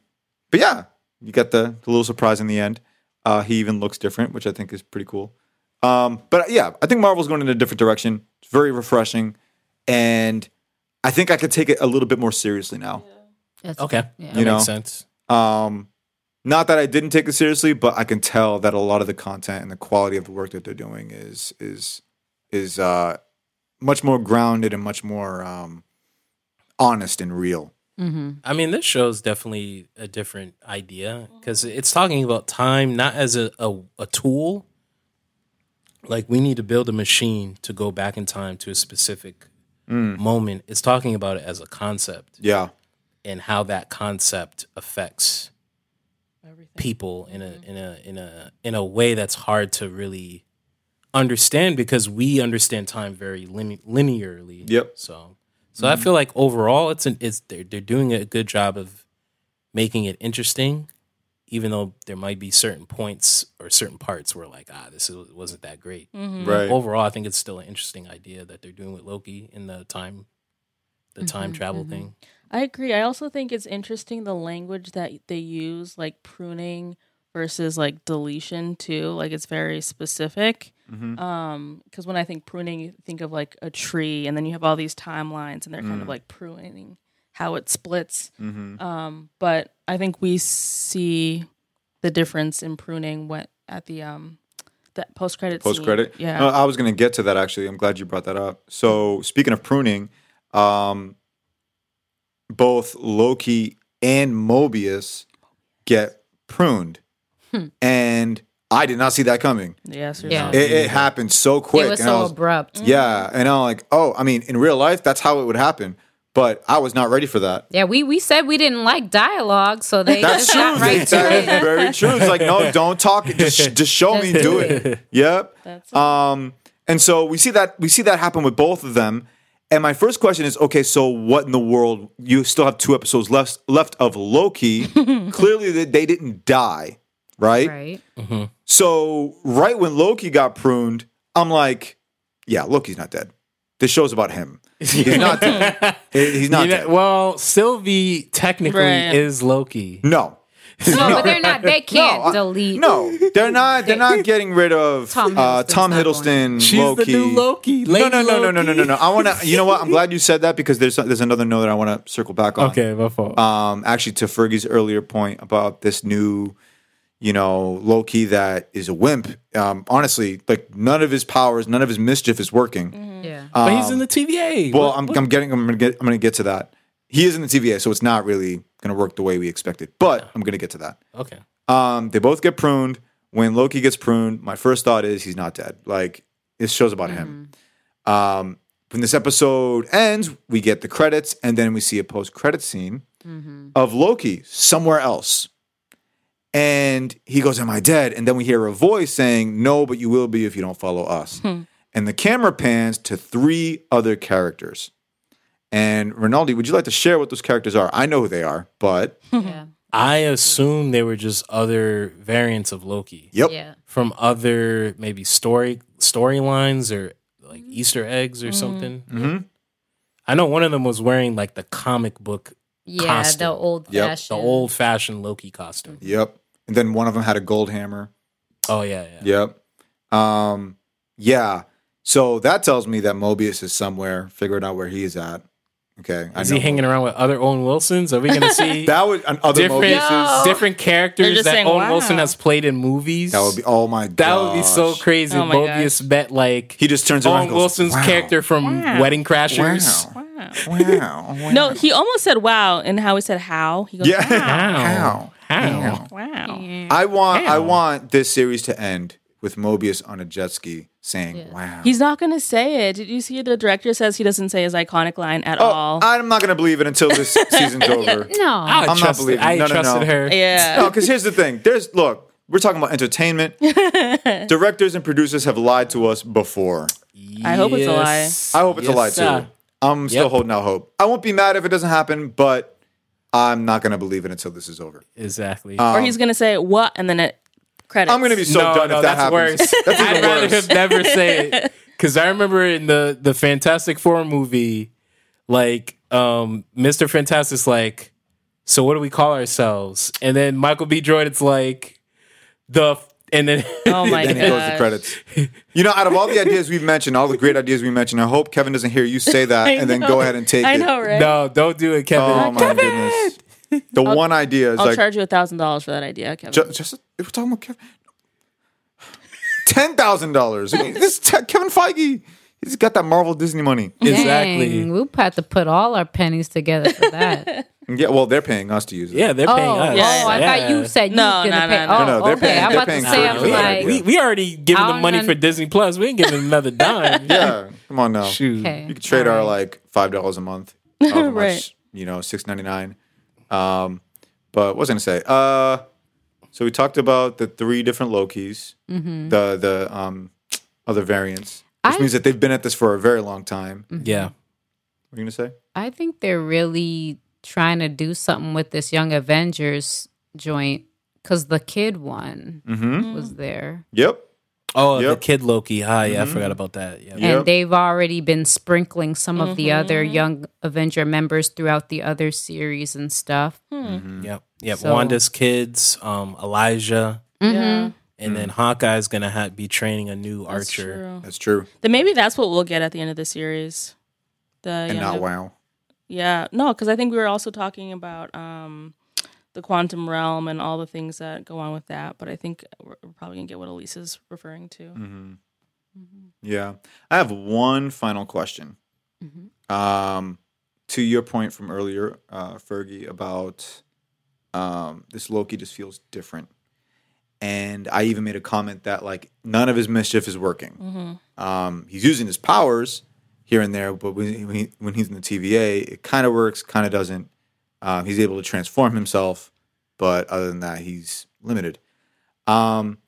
but yeah, you got the, the little surprise in the end. Uh, he even looks different, which I think is pretty cool. Um, but yeah, I think Marvel's going in a different direction. It's very refreshing, and I think I could take it a little bit more seriously now. That's Okay, Yeah. that You know. makes sense. Um, not that I didn't take it seriously, but I can tell that a lot of the content and the quality of the work that they're doing is is is uh, much more grounded and much more um, honest and real. Mm-hmm. I mean, this show is definitely a different idea because it's talking about time not as a, a, a tool. Like, we need to build a machine to go back in time to a specific moment. It's talking about it as a concept Yeah, and how that concept affects Everything. people in a in a in a in a way that's hard to really understand because we understand time very line- linearly. Yep. So so I mm-hmm. feel like overall it's an it's they're they're doing a good job of making it interesting, even though there might be certain points or certain parts where like ah this is, wasn't that great. Mm-hmm. right. Overall, I think it's still an interesting idea that they're doing with Loki in the time the mm-hmm. time travel thing. I agree. I also think it's interesting the language that they use, like pruning versus like deletion too. Like it's very specific. Mm-hmm. Um, because when I think pruning, you think of like a tree, and then you have all these timelines, and they're kind of like pruning how it splits. Mm-hmm. Um, but I think we see the difference in pruning when at the um that post credit Post credit. Yeah. Uh, I was going to get to that actually. I'm glad you brought that up. So speaking of pruning, um, both Loki and Mobius get pruned, and I did not see that coming. yes. Yeah. It, it happened so quick. It was and I so was- abrupt. Yeah, and I'm like, oh, I mean, in real life, that's how it would happen, but I was not ready for that. Yeah, we, we said we didn't like dialogue, so they That's just true. got right to it. very true. It's like, no, don't talk. Just, just show me. Just Do do it. Yep. That's Um, and so we see that we see that happen with both of them. And my first question is, okay, so what in the world? You still have two episodes left left of Loki. Clearly, they, they didn't die, right? Right. So right when Loki got pruned, I'm like, yeah, Loki's not dead. This show's about him. He's not dead. He's not You know- dead. well, Sylvie technically Right. is Loki. No. No, but they're not. They can't No, I- delete. No, they're not. They're not getting rid of Tom uh, Tom not Hiddleston. She's Loki. the new Loki. No, Lady no, no, no, no, no, no, Loki. no. I want to. You know what? I'm glad you said that because there's there's another note that I want to circle back on. Okay, my fault. Um, actually, to Fergie's earlier point about this new, you know, Loki that is a wimp. Um, honestly, like none of his powers, none of his mischief is working. Yeah. but he's in the TVA. Well, What- I'm, what- I'm getting. I'm gonna get. I'm gonna get to that. He is in the TVA, so it's not really gonna work the way we expected. But I'm gonna get to that. okay. Um, they both get pruned. When Loki gets pruned, my first thought is he's not dead. Like this show's about him. Um, when this episode ends, we get the credits, and then we see a post-credit scene of Loki somewhere else. And he goes, "Am I dead?" And then we hear a voice saying, "No, but you will be if you don't follow us." Hmm. And the camera pans to three other characters. And Rinaldi, would you like to share what those characters are? I know who they are, but Yeah. I assume they were just other variants of Loki yep, Yeah. from other maybe story storylines or like mm-hmm. Easter eggs or mm-hmm. something. Mm-hmm. I know one of them was wearing like the comic book, Yeah. Costume. The old Yep. the old fashioned Loki costume. yep. And then one of them had a gold hammer. Oh yeah, yeah. Yep. Um, yeah. So that tells me that Mobius is somewhere, figuring out where he's at. Okay. I Is he hanging around with other Owen Wilsons? Are we going to see That would and other different Mobiuses. different characters that saying, Owen wow. Wilson has played in movies? That would be. Oh my god. That would be so crazy. Oh Mobius bet like He just turns around. Owen and goes, Wilson's wow, character from Wow. Wedding Crashers. Wow. wow. Wow. wow. No, he almost said wow, and how he said how. He goes, Yeah. wow. How? How? Wow. Wow. I want. I want this series to end with Mobius on a jet ski saying, Yeah. "Wow." He's not going to say it. Did you see the director says he doesn't say his iconic line at Oh, all? I'm not gonna believe it until this season's over. No. I I'm not trusted, believing- I no, no, trusted no. her. yeah. No, because here's the thing. There's look, we're talking about entertainment. Directors and producers have lied to us before. I hope it's a lie. I hope it's a lie sir. too. I'm still Yep. holding out hope. I won't be mad if it doesn't happen, but I'm not gonna believe it until this is over. Exactly. or he's going to say what and then it credits. I'm gonna be so no, done no, if that that's happens. worse. That's I'd rather worse. him never say it because I remember in the the Fantastic Four movie, like um Mr. Fantastic's like, so what do we call ourselves? And then Michael B. Jordan's like, the and then Oh my then god. he goes to credits. You know, out of all the ideas we've mentioned, all the great ideas we mentioned, I hope Kevin doesn't hear you say that I and then go ahead and take I it. know, right? no, don't do it, Kevin. Oh my goodness. The one idea is I'll like charge you a thousand dollars for that idea, Kevin. ju- just if we're talking about Kevin. Ten thousand dollars. This te- Kevin Feige. He's got that Marvel Disney money. Exactly. Dang, we'll have to put all our pennies together for that. Yeah, well, they're paying us to use it. Yeah, they're oh, paying us. Yeah, oh, I Yeah. thought you said you No, gonna no, pay. no, oh, no. No, they're okay. paying- I'm they're about to paying say, for I'm it. we, like, we, we already given the I'm money gonna- for Disney Plus. We ain't giving them another dime. Yeah, come on now. Shoot. okay. You could trade all our right. like five dollars a month. However Right. much, you know, six ninety nine. Um, but what was I gonna say? Uh, so we talked about the three different Lokis, the the um other variants, which I- means that they've been at this for a very long time. Yeah. What are you gonna say? I think they're really trying to do something with this Young Avengers joint because the kid one Mm-hmm. was there. Yep. Oh, the kid Loki. Ah, yeah, I Mhm. forgot about that. Yeah. Yep. Mm-hmm. And they've already been sprinkling some of the other young Avenger members throughout the other series and stuff. Mm-hmm. Yep. Yep. So- Wanda's kids, um, Elijah, Yeah, and then Hawkeye's gonna ha- be training a new that's archer. true. That's true. Then maybe that's what we'll get at the end of the series. The And not Av- wow. Yeah, no, because I think we were also talking about um, the quantum realm and all the things that go on with that. But I think we're we're probably gonna get what Elise is referring to. Mm-hmm. Yeah. I have one final question. Um, to your point from earlier, uh, Fergie, about um, this Loki just feels different. And I even made a comment that like none of his mischief is working. Um, he's using his powers here and there, but when, when, he, when he's in the TVA, it kind of works, kind of doesn't. Um, he's able to transform himself, but other than that, he's limited. Um,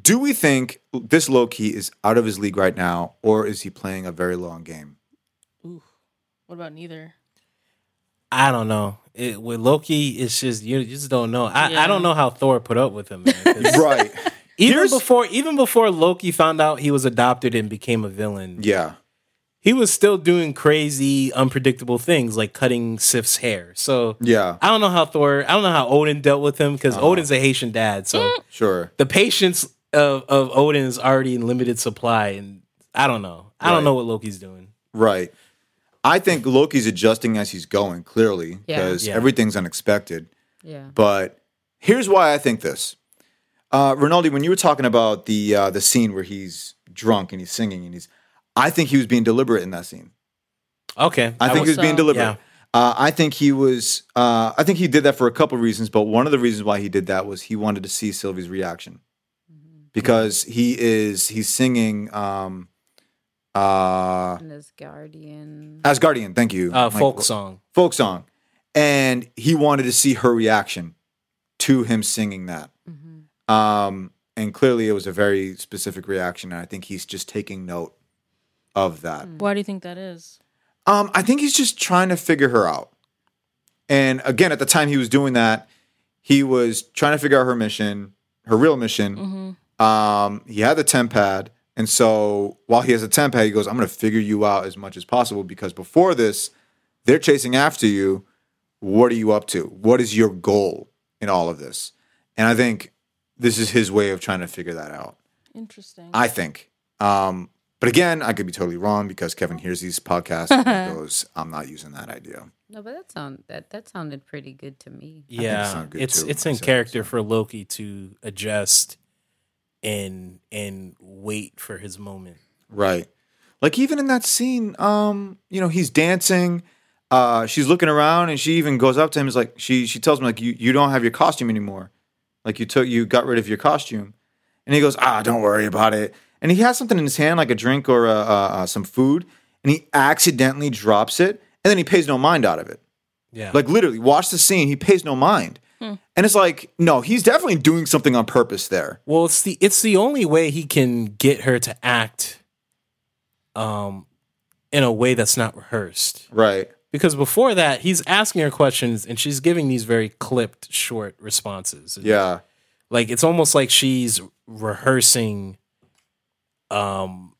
do we think this Loki is out of his league right now, or is he playing a very long game? What about neither? I don't know. It, with Loki, it's just you just don't know. I, Yeah. I don't know how Thor put up with him. Man, 'cause Right. even Here's- before even before Loki found out he was adopted and became a villain, yeah. He was still doing crazy, unpredictable things like cutting Sif's hair. So Yeah. I don't know how Thor. I don't know how Odin dealt with him because Uh-huh. Odin's a Haitian dad. So Sure. the patience of, of Odin is already in limited supply, and I don't know. I Right. don't know what Loki's doing. Right. I think Loki's adjusting as he's going, clearly, Yeah. because Yeah. everything's unexpected. Yeah. But here's why I think this. Uh, Rinaldi, when you were talking about the uh, the scene where he's drunk and he's singing and he's, I think he was being deliberate in that scene. Okay, I think he was so. being deliberate. Yeah. Uh, I think he was. Uh, I think he did that for a couple of reasons, but one of the reasons why he did that was he wanted to see Sylvie's reaction because he is he's singing um, uh, And this Guardian. Asgardian. Thank you, uh, Mike. folk song. folk song, and he wanted to see her reaction to him singing that. Um, and clearly, it was a very specific reaction, and I think he's just taking note of that. Why do you think that is? Um, I think he's just trying to figure her out. And again, at the time he was doing that, he was trying to figure out her mission, her real mission. Um, he had the TemPad, and so while he has a TemPad, he goes, "I'm going to figure you out as much as possible because before this, they're chasing after you. What are you up to? What is your goal in all of this?" And I think this is his way of trying to figure that out. Interesting. I think. Um, but again, I could be totally wrong because Kevin hears these podcasts and goes, "I'm not using that idea." No, but that sound that that sounded pretty good to me. Yeah, sounded good it's too it's in character so. for Loki to adjust and and wait for his moment. Right. Like even in that scene, um, you know, he's dancing. Uh, she's looking around and she even goes up to him. Is like she she tells him like you you don't have your costume anymore. Like you took you got rid of your costume, And he goes, "Ah, don't worry about it." And he has something in his hand, like a drink or uh, uh, uh, some food, and he accidentally drops it, and then he pays no mind out of it. Yeah. Like literally, watch the scene. He pays no mind, and it's like, no, he's definitely doing something on purpose there. Well, it's the it's the only way he can get her to act um in a way that's not rehearsed. Right. Because before that, he's asking her questions and she's giving these very clipped short responses. Yeah. Like it's almost like she's rehearsing um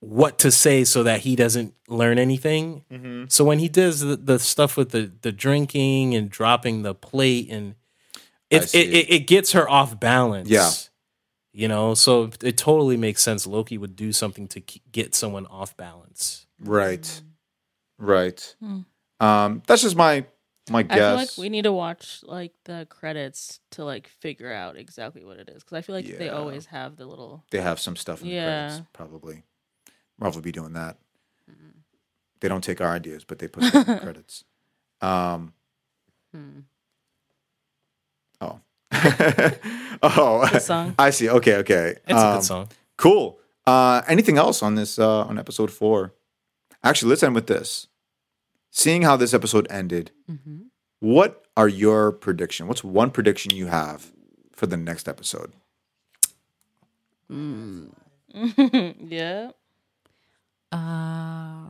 what to say so that he doesn't learn anything. Mm-hmm. So when he does the, the stuff with the the drinking and dropping the plate and it it, it it gets her off balance. Yeah. You know, so it totally makes sense. Loki would do something to get someone off balance. Right. Right. Um, that's just my my I feel like we need to watch like the credits to like figure out exactly what it is because I feel like they always have the little. they have some stuff in the Yeah. credits. Probably. Marvel be doing that. They don't take our ideas, but they put stuff in the credits. Um. Hmm. Oh. oh. The song. I see. Okay. Okay. It's a Um, good song. Cool. Uh, anything else on this uh, on episode four? Actually, let's end with this. Seeing how this episode ended, Mhm. what are your prediction? What's one prediction you have for the next episode? yeah. Uh,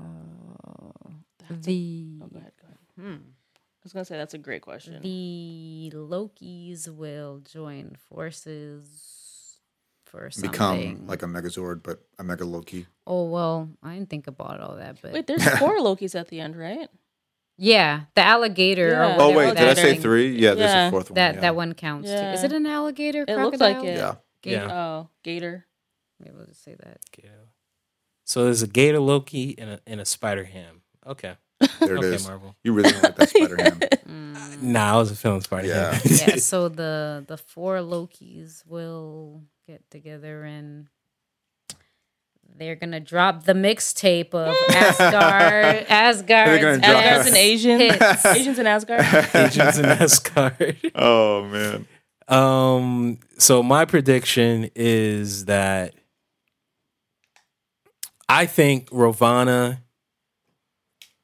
the Oh, go ahead. Go ahead. I was gonna say that's a great question. the Lokis will join forces for something. Become like a Megazord, but a Mega Loki. oh well, I didn't think about all that, but Wait, there's four Lokis at the end, right? yeah, the alligator. Yeah. Or Oh wait, did I say three? Yeah, there's a fourth one. That yeah. that one counts too. Is it an alligator? It looks like crocodile? it. Yeah. Gator? Yeah. Oh, Gator. Maybe we'll just say that. Yeah. So there's a Gator Loki and a and a Spider Ham. Okay. There it okay, is. Marvel. You really don't like that Spider Ham. Mm. Nah, I was a film Spider Yeah. Ham. yeah, so the the four Lokis will get together and they're gonna drop the mixtape of Asgard. Asgard, They're gonna drop- Asgard's best an Asian. hits. Asians in Asgard. Asians in Asgard. oh man. Um. So my prediction is that I think Ravonna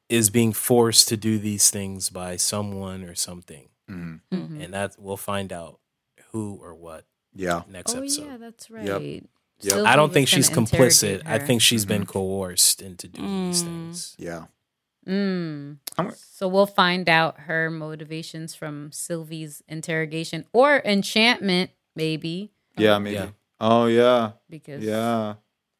is being forced to do these things by someone or something, Mhm. Mhm. and that we'll find out who or what Yeah. next Oh episode. yeah, that's right. Yep. Sylvie I don't think she's complicit. interrogate I her. think she's been Mhm. coerced into doing these Mm. things. Yeah. Mm. So we'll find out her motivations from Sylvie's interrogation or enchantment, maybe Yeah. Maybe. Yeah. Oh yeah. because Yeah.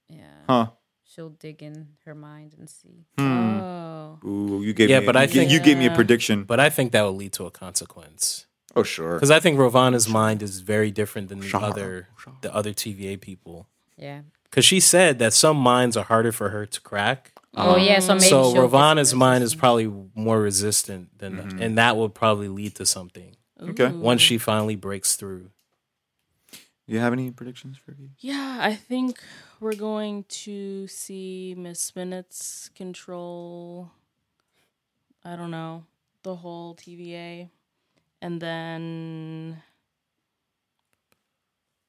yeah, Huh. she'll dig in her mind and see. Hmm. Oh. Ooh, you gave Yeah, me. but you I ga- think- you gave me a prediction. But I think that will lead to a consequence Oh sure. because I think Ravonna's mind is very different than the Sure, other the other TVA people. Yeah. Because she said that some minds are harder for her to crack. Oh yeah. So maybe so Ravonna's mind is probably more resistant than, Mhm. and that will probably lead to something Okay. Once she finally breaks through. Do you have any predictions for you? Yeah, I think we're going to see Miss Minutes control. I don't know the whole TVA, and then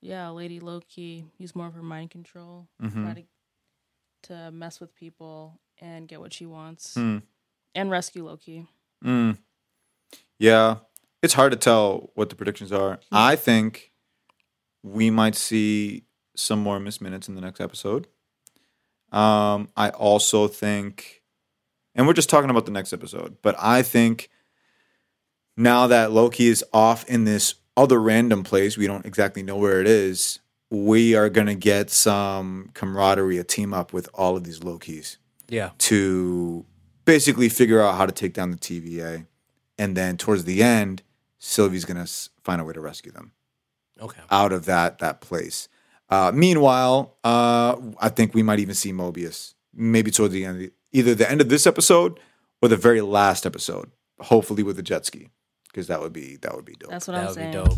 yeah, Lady Loki use more of her mind control, Mhm. try to to mess with people and get what she wants, Hmm. and rescue Loki. Mm. Yeah, it's hard to tell what the predictions are. I think we might see some more Miss Minutes in the next episode. Um, I also think, and we're just talking about the next episode, but I think now that Loki is off in this other random place, we don't exactly know where it is. We are gonna get some camaraderie, a team up with all of these Lokis Yeah. to basically figure out how to take down the TVA. And then towards the end, Sylvie's going to find a way to rescue them Okay. out of that that place. Uh, meanwhile, uh, I think we might even see Mobius maybe towards the end, either the end of this episode or the very last episode. Hopefully with the jet ski, because that would be that would be dope. That's what That I'm would be saying. dope.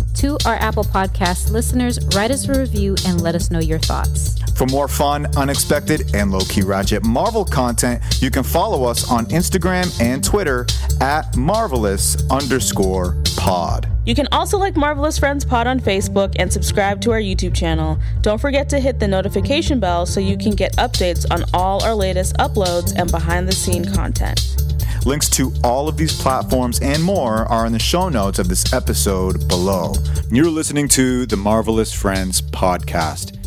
To our Apple Podcast listeners, write us a review and let us know your thoughts. For more fun, unexpected, and low key ratchet Marvel content, you can follow us on Instagram and Twitter at marvelous underscore pod. You can also like Marvelous Friends Pod on Facebook and subscribe to our YouTube channel. Don't forget to hit the notification bell so you can get updates on all our latest uploads and behind the scene content. Links to all of these platforms and more are in the show notes of this episode below. You're listening to the Marvelous Friends podcast.